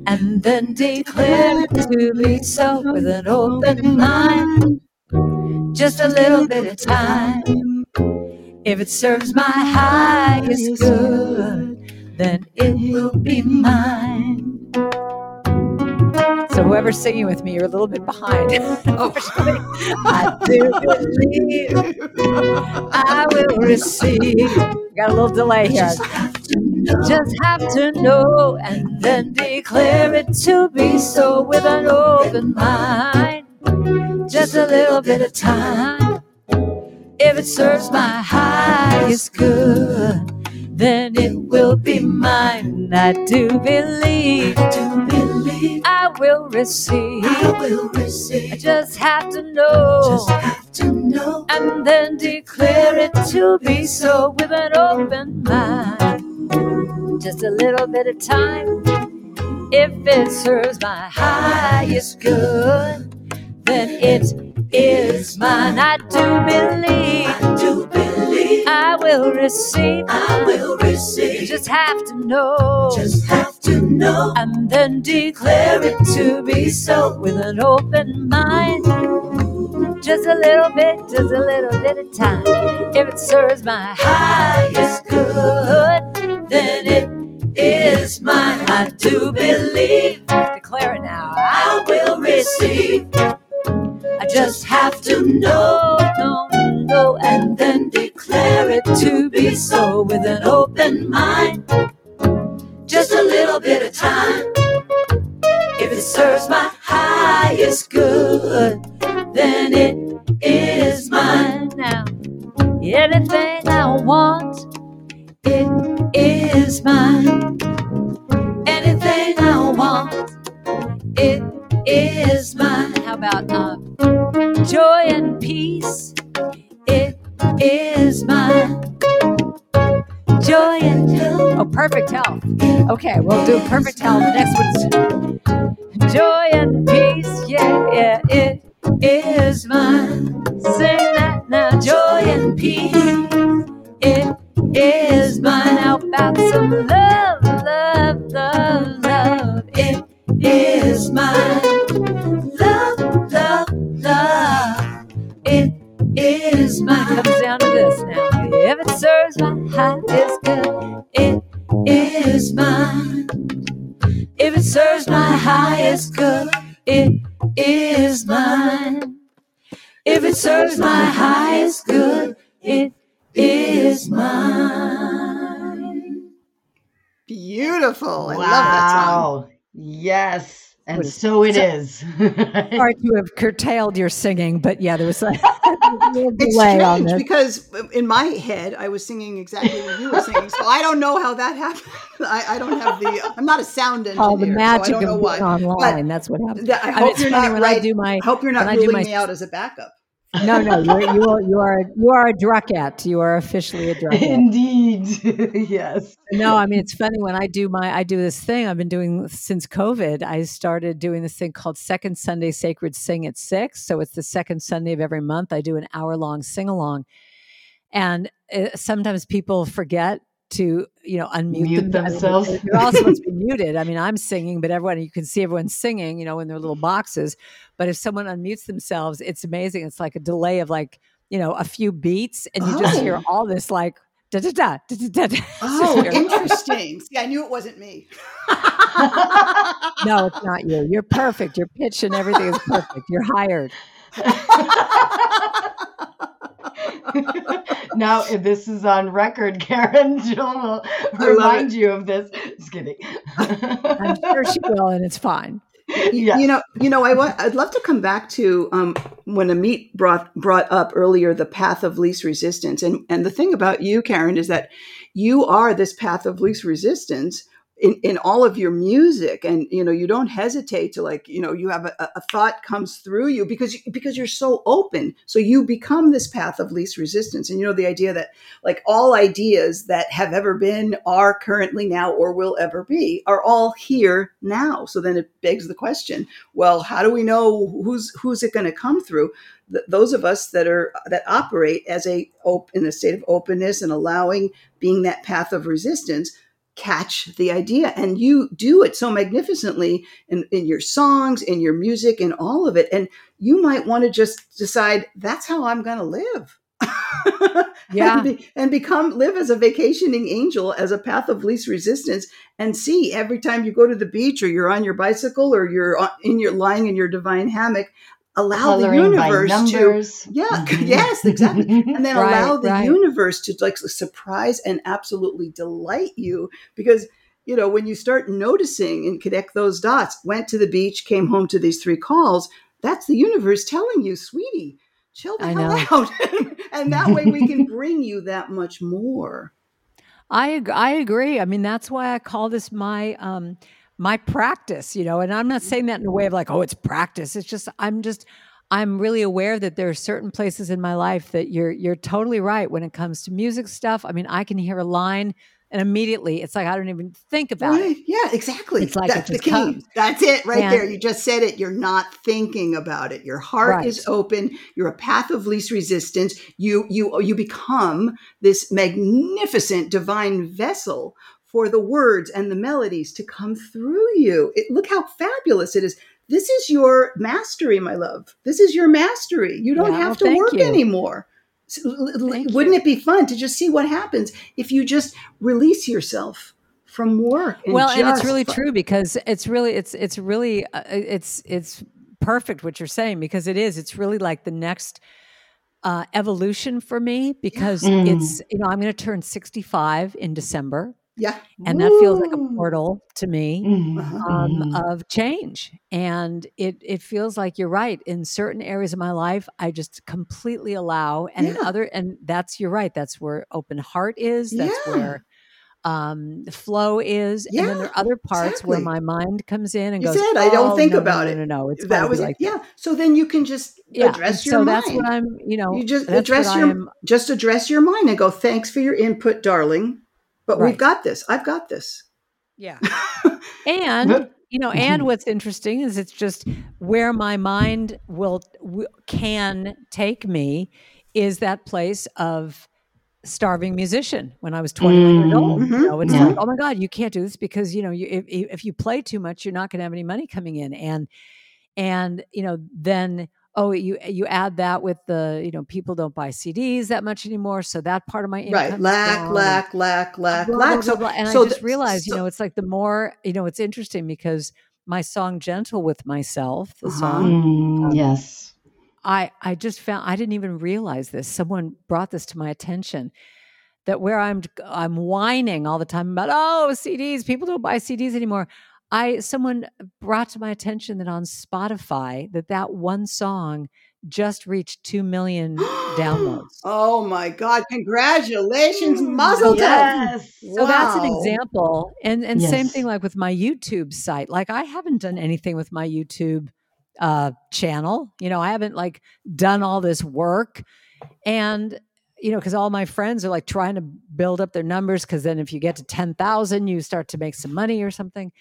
and then declare it to be so with an open mind. Just a little bit of time. If it serves my highest good, then it will be mine. So whoever's singing with me, you're a little bit behind. I do believe I will receive. Got a little delay here. Just have to know and then declare it to be so with an open mind. Just a little bit of time. If it serves my highest good, then it will be mine. I do believe, do believe I will receive. I will receive. I just have to know, just have to know, and then declare it to be so with an open mind. Just a little bit of time. If it serves my highest good, then it is mine. I do believe. I do believe. I will receive. I will receive. Just have to know. Just have to know. And then declare it to be so with an open mind. Just a little bit, just a little bit of time. If it serves my highest good, then it is mine. I do believe. Declare it now. I will receive. I just have to know, know, and then declare it to be so with an open mind. Just a little bit of time. If it serves my highest good, then it is mine now. Anything I want, it is mine. Anything I want, it is mine. How about um, joy and peace? Is mine. Joy and oh, perfect health. Okay, we'll do perfect health. The next one's joy and peace. Yeah, yeah, it is mine. Sing that now. Joy and peace. It is mine. How about some love, love, love, love? It is mine. Love, love, love. It is mine. Comes down to this now. If it serves my highest good, it is mine. If it serves my highest good, it is mine. If it serves my highest good, it is mine. Beautiful. I love that song. wow. Yes. And What is- so it is. Sorry to have curtailed your singing, but yeah, there was a, little It's delay on strange this. because in my head I was singing exactly what you were singing, so I don't know how that happened. I, I don't have the. I'm not a sound engineer, Oh, the magic so I don't know of being online. That's what happened. That- I I mean, hope it's you're not right. I do my I hope you're not ruling my- me out as a backup. No, no, you're, you are you are you are a druckette. You are officially a druckette. Indeed. yes. No, I mean it's funny when I do my I do this thing I've been doing since COVID. I started doing this thing called Second Sunday Sacred Sing at Six. So it's the second Sunday of every month. I do an hour long sing along, and uh, sometimes people forget to you know unmute Mute them- themselves. you're all supposed to be muted. I mean, I'm singing, but everyone you can see everyone singing, you know, in their little boxes. But if someone unmutes themselves, it's amazing. It's like a delay of like you know a few beats, and you just hear Oh. all this like da da da da da da. Oh, interesting. See, I knew it wasn't me. no, it's not you. You're perfect. Your pitch and everything is perfect. You're hired. now, if this is on record, Karen, Jill will remind you of this. Just kidding. I'm sure she will, and it's fine. Yes. You know, you know, I want, I'd love to come back to um, when Amit brought brought up earlier the path of least resistance, and and the thing about you, Karen, is that you are this path of least resistance in, in all of your music, and you know, you don't hesitate to like, you know, you have a, a thought comes through you because because you're so open, so you become this path of least resistance, and you know, the idea that like all ideas that have ever been, are currently now, or will ever be, are all here now. So then it begs the question: Well, how do we know who's who's it going to come through? Those of us that are that operate as a in a state of openness and allowing being that path of resistance catch the idea. And you do it so magnificently in, in your songs in your music and all of it. And you might want to just decide that's how i'm going to live Yeah. and, be, and become live as a vacationing angel as a path of least resistance and see every time you go to the beach or you're on your bicycle or you're uh, in your lying in your divine hammock allow the universe to yeah Mhm. yes exactly and then Right, allow the right. universe to like surprise and absolutely delight you because you know when you start noticing and connect those dots went to the beach came home to these three calls that's the universe telling you sweetie chill the hell out and that way we can bring you that much more I I agree. I mean, that's why I call this my um my practice, you know. And I'm not saying that in a way of like, oh, it's practice. It's just I'm just I'm really aware that there are certain places in my life that you're you're totally right when it comes to music stuff. I mean, I can hear a line and immediately it's like I don't even think about right it. yeah exactly It's like that's it the key comes. that's it right And- there you just said it you're not thinking about it your heart Right. is open you're a path of least resistance you you you become this magnificent divine vessel for the words and the melodies to come through you. It, look how fabulous it is. This is your mastery my love. This is your mastery. You don't Yeah, have to work you. anymore. S- l- l- Thank wouldn't you. it be fun to just see what happens if you just release yourself from work and well and it's really fu- true because it's really it's it's really uh, it's it's perfect what you're saying because it is. It's really like the next uh, evolution for me because Mm. it's you know i'm going to turn 65 in december yeah and that feels like a portal to me Mhm. Uh-huh. um, Mhm. of change and it it feels like you're right in certain areas of my life i just completely allow and in other and that's you're right that's where open heart is that's Yeah. where um the flow is and then there are other parts where my mind comes in and You goes said, "I don't "Oh, think no, no, about no, it." no no it's that gotta was like yeah so then you can just yeah address your so mind that's what i'm you know you just address your I'm- just address your mind and go thanks for your input darling but Right. we've got this i've got this Yeah. and you know, and what's interesting is it's just where my mind will w- can take me is that place of starving musician when I was 21 years old. Mhm. You know, it's Yeah. like, oh my God, you can't do this because you know, you, if if you play too much, you're not going to have any money coming in, and and you know, then oh, you you add that with the you know, people don't buy CDs that much anymore, so that part of my income right lack gone, lack lack lack blah, blah, lack blah, so blah. and so I just the- realized, you know, it's like the more, you know, it's interesting because my song "Gentle with Myself," the song, Mm, yes. I I just found I didn't even realize this. Someone brought this to my attention that where I'm I'm whining all the time about oh CDs, people don't buy CDs anymore. I someone brought to my attention that on Spotify that that one song just reached two million downloads. oh my god congratulations Mm, muzzle yes. So that's an example. And and same thing like with my YouTube site. Like I haven't done anything with my YouTube uh, channel. You know, I haven't like done all this work, and you know, because all my friends are like trying to build up their numbers. Because then, if you get to ten thousand, you start to make some money or something.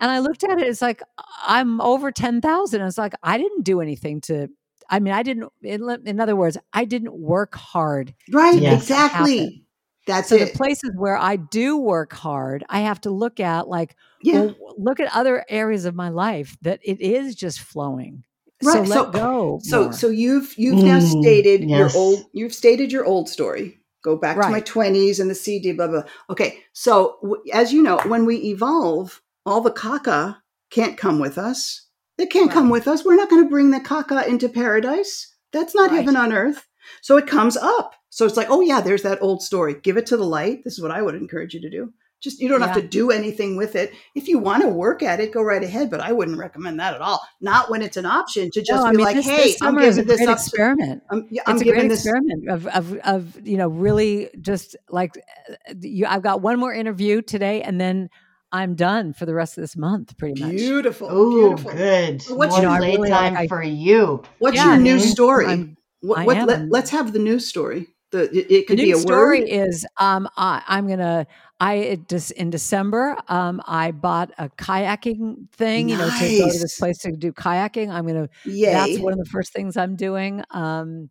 And I looked at it, it's like I'm over ten thousand. I was like, I didn't do anything to. I mean, I didn't. In, in other words, I didn't work hard. Right, Yes. exactly. That's So it. the places where I do work hard, I have to look at like, yeah. well, look at other areas of my life that it is just flowing. So Right, let so- go. So more. so you've you've now Mm, stated your old you've stated your old story. Go back to my twenties and the CD blah blah. Okay, so w- as you know, when we evolve, all the caca can't come with us. They can't come with us. We're not going to bring the caca into paradise. That's not Right. heaven on earth. So it comes up. So it's like, oh yeah, there's that old story. Give it to the light. This is what I would encourage you to do. Just you don't have to do anything with it. If you want to work at it, go right ahead. But I wouldn't recommend that at all. Not when it's an option to just No, I be mean, like, this, hey, this I'm a giving this up. experiment. I'm, yeah, I'm it's a giving great this. experiment of, of of you know really just like uh, you, I've got one more interview today and then I'm done for the rest of this month pretty much. Beautiful, Oh, good. So what's More your- I really playtime like- for you. What's Yeah, your I new mean, story? I'm- what, I what, am. let, let's have the new story. The it, it the could be new a story word. is um I, I'm gonna I it just in December um I bought a kayaking thing you know to go to this place to do kayaking. I'm gonna Yay! that's one of the first things I'm doing. Um,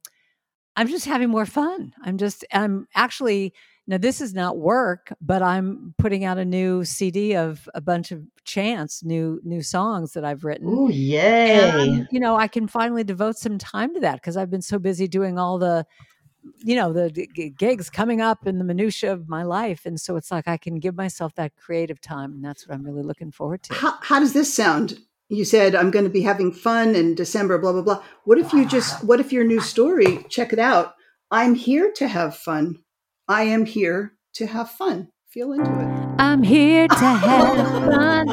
I'm just having more fun. I'm just, I'm actually, now this is not work, but I'm putting out a new CD of a bunch of chants, new, new songs that I've written. Ooh, yay. And, you know, I can finally devote some time to that because I've been so busy doing all the, you know, the g- gigs coming up in the minutia of my life. And so it's like I can give myself that creative time. And that's what I'm really looking forward to. how, how does this sound? You said I'm going to be having fun in December. Blah blah blah. What if you just? What if your new story? Check it out. I'm here to have fun. I am here to have fun. Feel into it. I'm here to have fun.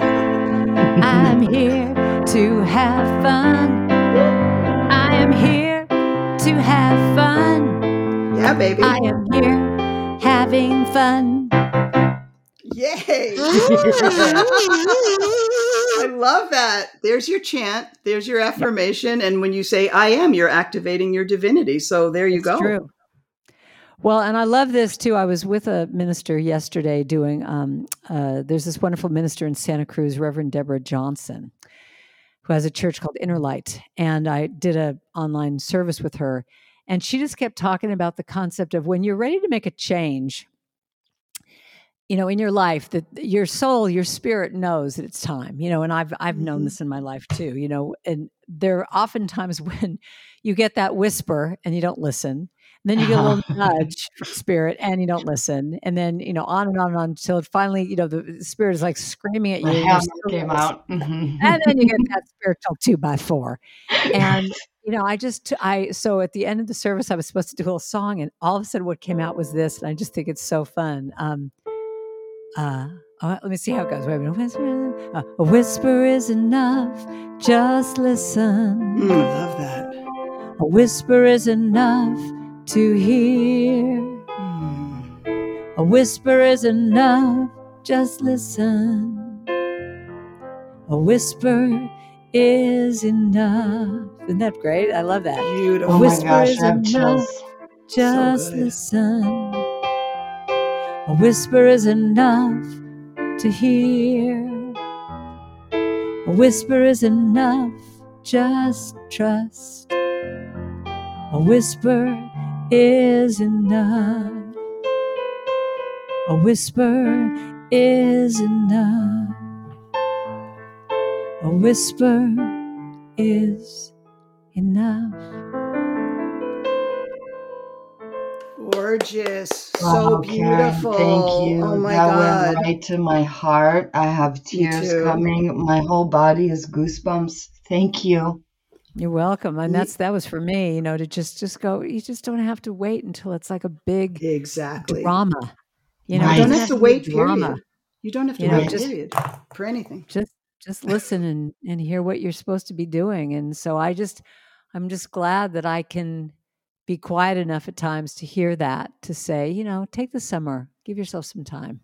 I'm here to have fun. I am here to have fun. Yeah, baby. I am here having fun. Yay! I love that. There's your chant. There's your affirmation. And when you say "I am," you're activating your divinity. So there you It's go. True. Well, and I love this too. I was with a minister yesterday doing. Um, uh, there's this wonderful minister in Santa Cruz, Reverend Deborah Johnson, who has a church called Inner Light, and I did a online service with her, and she just kept talking about the concept of when you're ready to make a change. You know, in your life, that your soul, your spirit knows that it's time. You know, and I've I've known Mhm. this in my life too. You know, and there are often times when you get that whisper and you don't listen. Then you get a little nudge from spirit and you don't listen. And then, you know, on and on and on until finally, you know, the spirit is like screaming at you. The and you're hammer still came out. Mhm. and then you get that spiritual two by four. And you know, I just I so at the end of the service, I was supposed to do a little song, and all of a sudden, what came out was this, and I just think it's so fun. Um, uh, oh, let me see how it goes. Wait a minute. Whisper, uh, a whisper is enough. Just listen. Mm, I love that. A whisper is enough to hear. Mm. A whisper is enough. Just listen. A whisper is enough. Isn't that great? I love that. Beautiful. Oh my whisper gosh, is enough. chills. Just good. listen. A whisper is enough to hear. A whisper is enough. Just trust. A whisper is enough. A whisper is enough. A whisper is enough. Gorgeous. So Wow, Karen, beautiful. Thank you. Oh my that God. went right to my heart. I have tears coming. My whole body is goosebumps. Thank you. You're welcome. And that's that was for me, you know, to just just go. You just don't have to wait until it's like a big Exactly. drama. You know, Right. You don't have to wait, drama. period. You don't have to You know, wait, just- period, for anything. Just just listen and and hear what you're supposed to be doing. And so I just I'm just glad that I can be quiet enough at times to hear that to say, you know, take the summer, give yourself some time.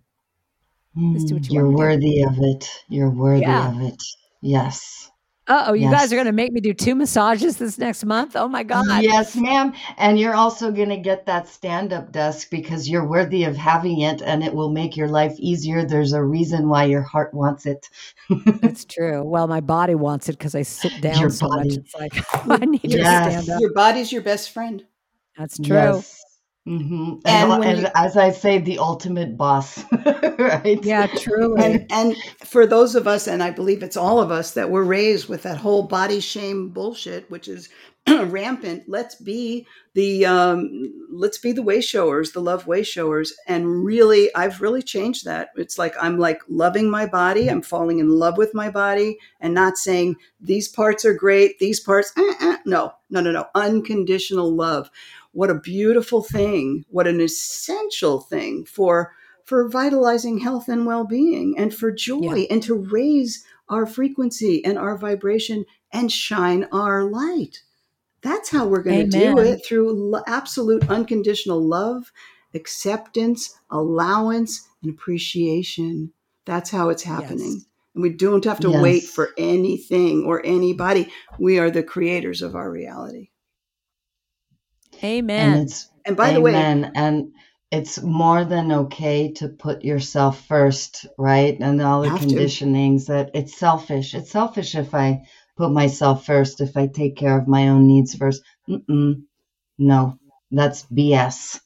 Just do mm, what you You're wanna worthy of it. You're worthy Yeah. of it. Yes. Uh oh, you Yes. guys are going to make me do two massages this next month. Oh my God. Yes, ma'am. And you're also going to get that stand up desk because you're worthy of having it and it will make your life easier. There's a reason why your heart wants it. That's true. Well, my body wants it because I sit down Your so much. It's like I need Yes. to stand up. Your body's your best friend. That's true. Yes. Hmm And And, and you- as I say, the ultimate boss, right? Yeah, truly. And and for those of us, and I believe it's all of us that were raised with that whole body shame bullshit, which is rampant. Let's be the um, let's be the way showers, the love way showers, and really, I've really changed that. It's like I'm like loving my body. I'm falling in love with my body, and not saying these parts are great, these parts. eh, eh. No, no, no, no. Unconditional love. What a beautiful thing. What an essential thing for for vitalizing health and well-being and for joy Yeah. and to raise our frequency and our vibration and shine our light that's how we're going to do it through absolute unconditional love acceptance allowance and appreciation that's how it's happening Yes. and we don't have to wait for anything or anybody we are the creators of our reality Amen. And it's and by the way Amen. And it's more than okay to put yourself first, right? And all the Have to. conditionings that it's selfish. It's selfish if I put myself first, if I take care of my own needs first. Mm-mm. No, that's BS.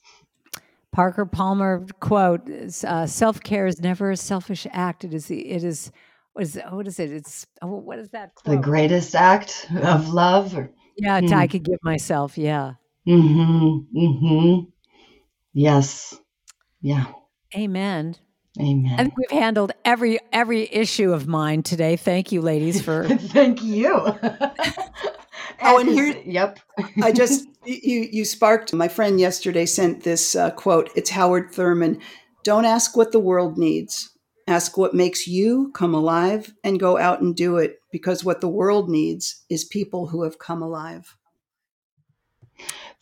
Parker Palmer quote: uh, "Self care is never a selfish act. It is the it is what is it, what is it? It's oh, what is that The greatest act of love. Or, yeah, Hmm. I could give myself. Yeah, mm-hmm. Mm-hmm. Yes. Yeah. Amen. Amen. I think we've handled every every issue of mine today. Thank you, ladies, for Thank you. Oh, and here- Yep. I just you you sparked my friend yesterday sent this uh, quote. It's Howard Thurman. Don't ask what the world needs. Ask what makes you come alive and go out and do it because what the world needs is people who have come alive.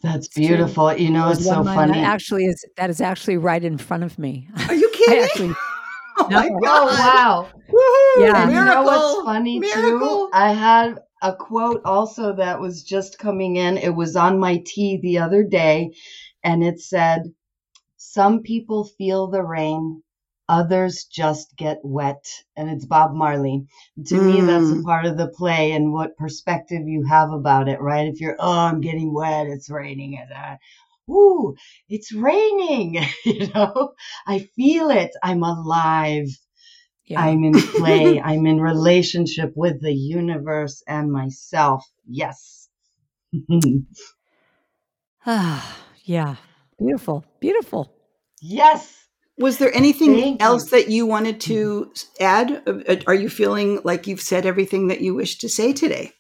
That's true. beautiful. You know, There's it's so funny. That actually is that is actually right in front of me. Are you I kidding? actually oh my No. Oh god. wow! Woohoo! Yeah. And you know Miracle. what's funny Miracle. too? I had a quote also that was just coming in. It was on my tea the other day, and it said, "Some people feel the rain, others just get wet." And it's Bob Marley. To me, that's a Mm. part of the play and what perspective you have about it, right? If you're, oh, I'm getting wet, it's raining, and uh, ooh, it's raining. you know, I feel it. I'm alive. yeah. I'm in play. I'm in relationship with the universe and myself. Yes. Ah, yeah. Beautiful. Beautiful. yes. Was there anything Thank you. else that you wanted to add? Uh, Are you feeling like you've said everything that you wish to say today?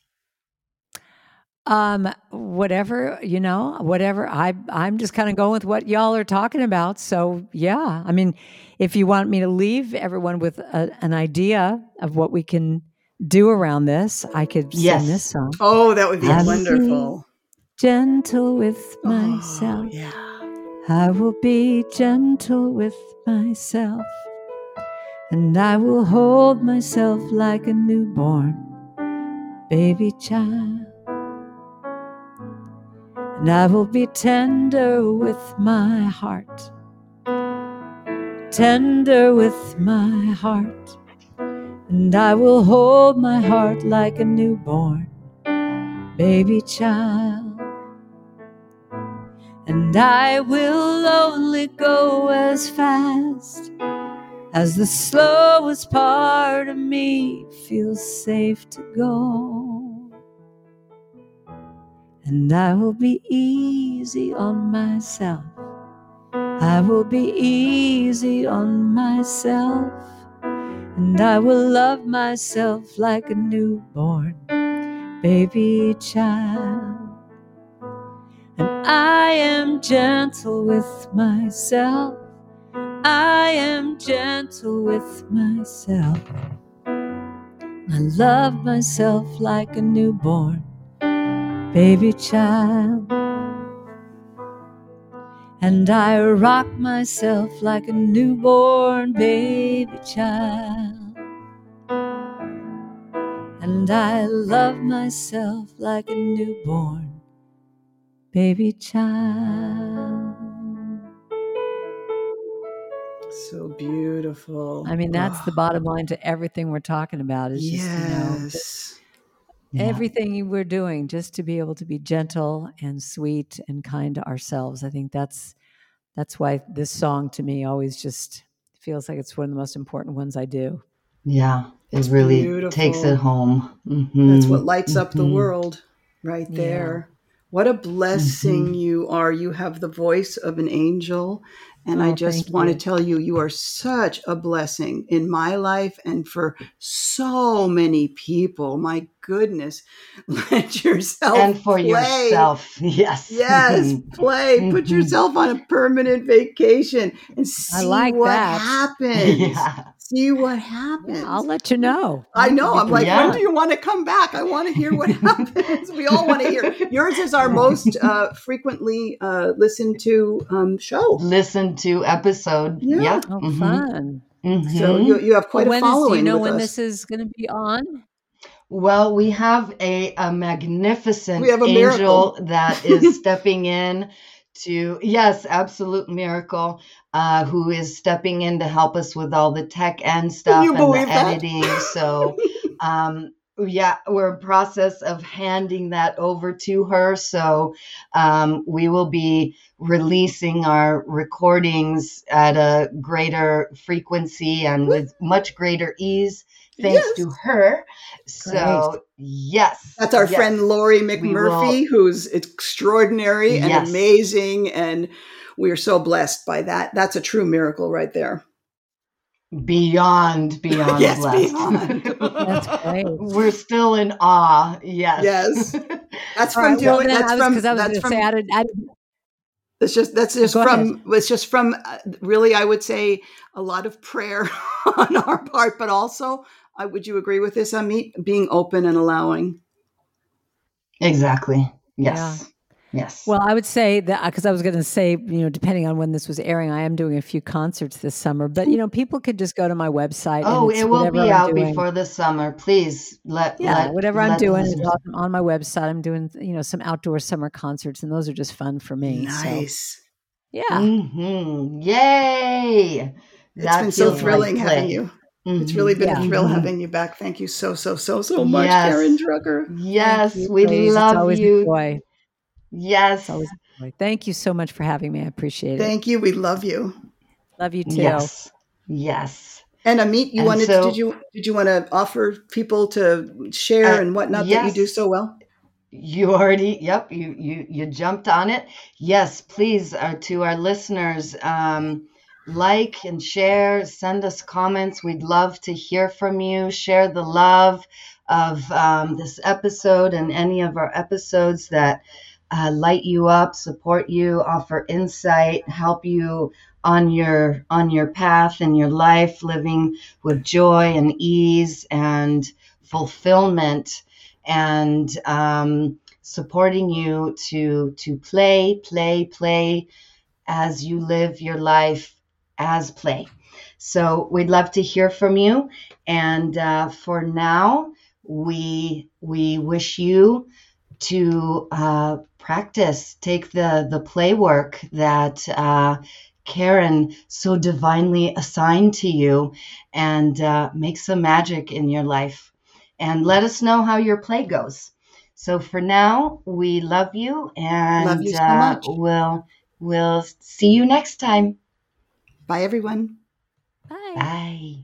Um, whatever, you know, whatever. I I'm just kind of going with what y'all are talking about. So yeah. I mean, if you want me to leave everyone with a, an idea of what we can do around this, I could sing this song. Oh, that would be I'm wonderful. Gentle with myself. Oh, yeah. I will be gentle with myself, and I will hold myself like a newborn baby child. And I will be tender with my heart, tender with my heart, and I will hold my heart like a newborn baby child. And I will only go as fast as the slowest part of me feels safe to go. And I will be easy on myself. I will be easy on myself. And I will love myself like a newborn baby child. I am gentle with myself. I am gentle with myself. I love myself like a newborn baby child. And I rock myself like a newborn baby child. and I love myself like a newborn baby child. So beautiful. I mean, that's the Oh, bottom line to everything we're talking about. Is just, you know, yes. Yeah. everything we're doing just to be able to be gentle and sweet and kind to ourselves. I think that's that's why this song to me always just feels like it's one of the most important ones I do. Yeah, it really beautiful. takes it home. That's Mhm. what lights up the Mhm. world right there. What a blessing Mm-hmm. you are. You have the voice of an angel. And I Oh, just want you. to tell you, you are such a blessing in my life and for so many people. My goodness, let yourself And for play. yourself, yes. Yes, play. Put yourself on a permanent vacation and see like what that. happens. yeah. See what happens. I'll let you know. I know. I'm like, Yeah. when do you want to come back? I want to hear what happens. we all want to hear. Yours is our most uh, frequently uh, listened to um, show. Listen to episode. Yeah. Yeah. Oh, mhm, fun. mhm. So you, you have quite when a is, following. do you know with when us. this is going to be on? Well, we have a, a magnificent We have a angel miracle. that is stepping in to, yes, absolute miracle, uh, who is stepping in to help us with all the tech and stuff and the that? editing. So, um, yeah, we're in process of handing that over to her. So, um, we will be releasing our recordings at a greater frequency and with much greater ease thanks Yes. to her. So, yes. That's our yes. friend Lori McMurphy, who's extraordinary and Yes. amazing. And we are so blessed by that. That's a true miracle right there. Beyond, beyond Yes, blessed. beyond. That's great. We're still in awe. Yes. Yes. That's from right, doing. then that's I was from. I was That's going to from. say I did, I did, It's just that's just Go from it's just from uh, really I would say a lot of prayer on our part, but also uh, would you agree with this, Amit? Being open and allowing. Exactly. Yes. Yes. Well, I would say that because I was going to say, you know, depending on when this was airing, I am doing a few concerts this summer. But you know, people could just go to my website. oh, and it will be I'm out doing. before the summer. Please let Yeah, let- whatever I'm doing is listeners- on, on my website. I'm doing, you know, some outdoor summer concerts, and those are just fun for me. So, Nice. yeah. Mhm. Yay! It's That been so feels like thrilling having play. You. It's really been Yeah. a thrill Mhm. having you back. Thank you so so so so much, Yes. Karen Drucker. Yes, Thank you, we ladies. It's love a you. joy. Yes. It's always a joy. Thank you so much for having me. I appreciate it. Thank you. We love you. Love you too. Yes. Yes. And Amit, you And wanted so- did you did you want to offer people to share Uh, and whatnot that you do so well? You already, yep, you you you jumped on it. Yes, please, uh, to our listeners, um, like and share, send us comments. We'd love to hear from you. Share the love of um, this episode and any of our episodes that uh, light you up, support you, offer insight, help you on your on your path in your life, living with joy and ease and fulfillment and um, supporting you to to play, play, play as you live your life as play. So we'd love to hear from you. And uh, for now, we we wish you to uh, practice, take the the play work that. Uh, Karen so divinely assigned to you and uh, make some magic in your life and let us know how your play goes. So for now, we love you and Love you so uh, we'll we'll see you next time. Bye everyone. Bye. Bye.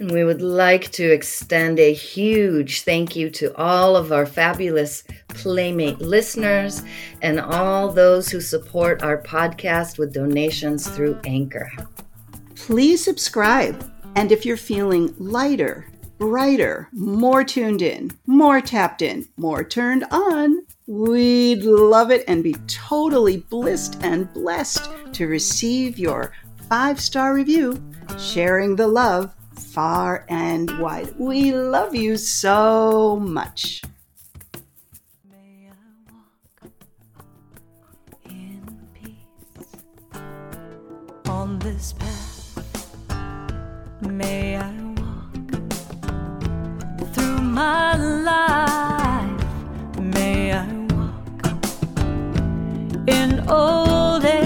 And we would like to extend a huge thank you to all of our fabulous Playmate listeners and all those who support our podcast with donations through Anchor. Please subscribe. And if you're feeling lighter, brighter, more tuned in, more tapped in, more turned on, We'd love it and be totally blissed and blessed to receive your five star review, sharing the love far and wide. We love you so much. on this path. May I walk through my life. in old age.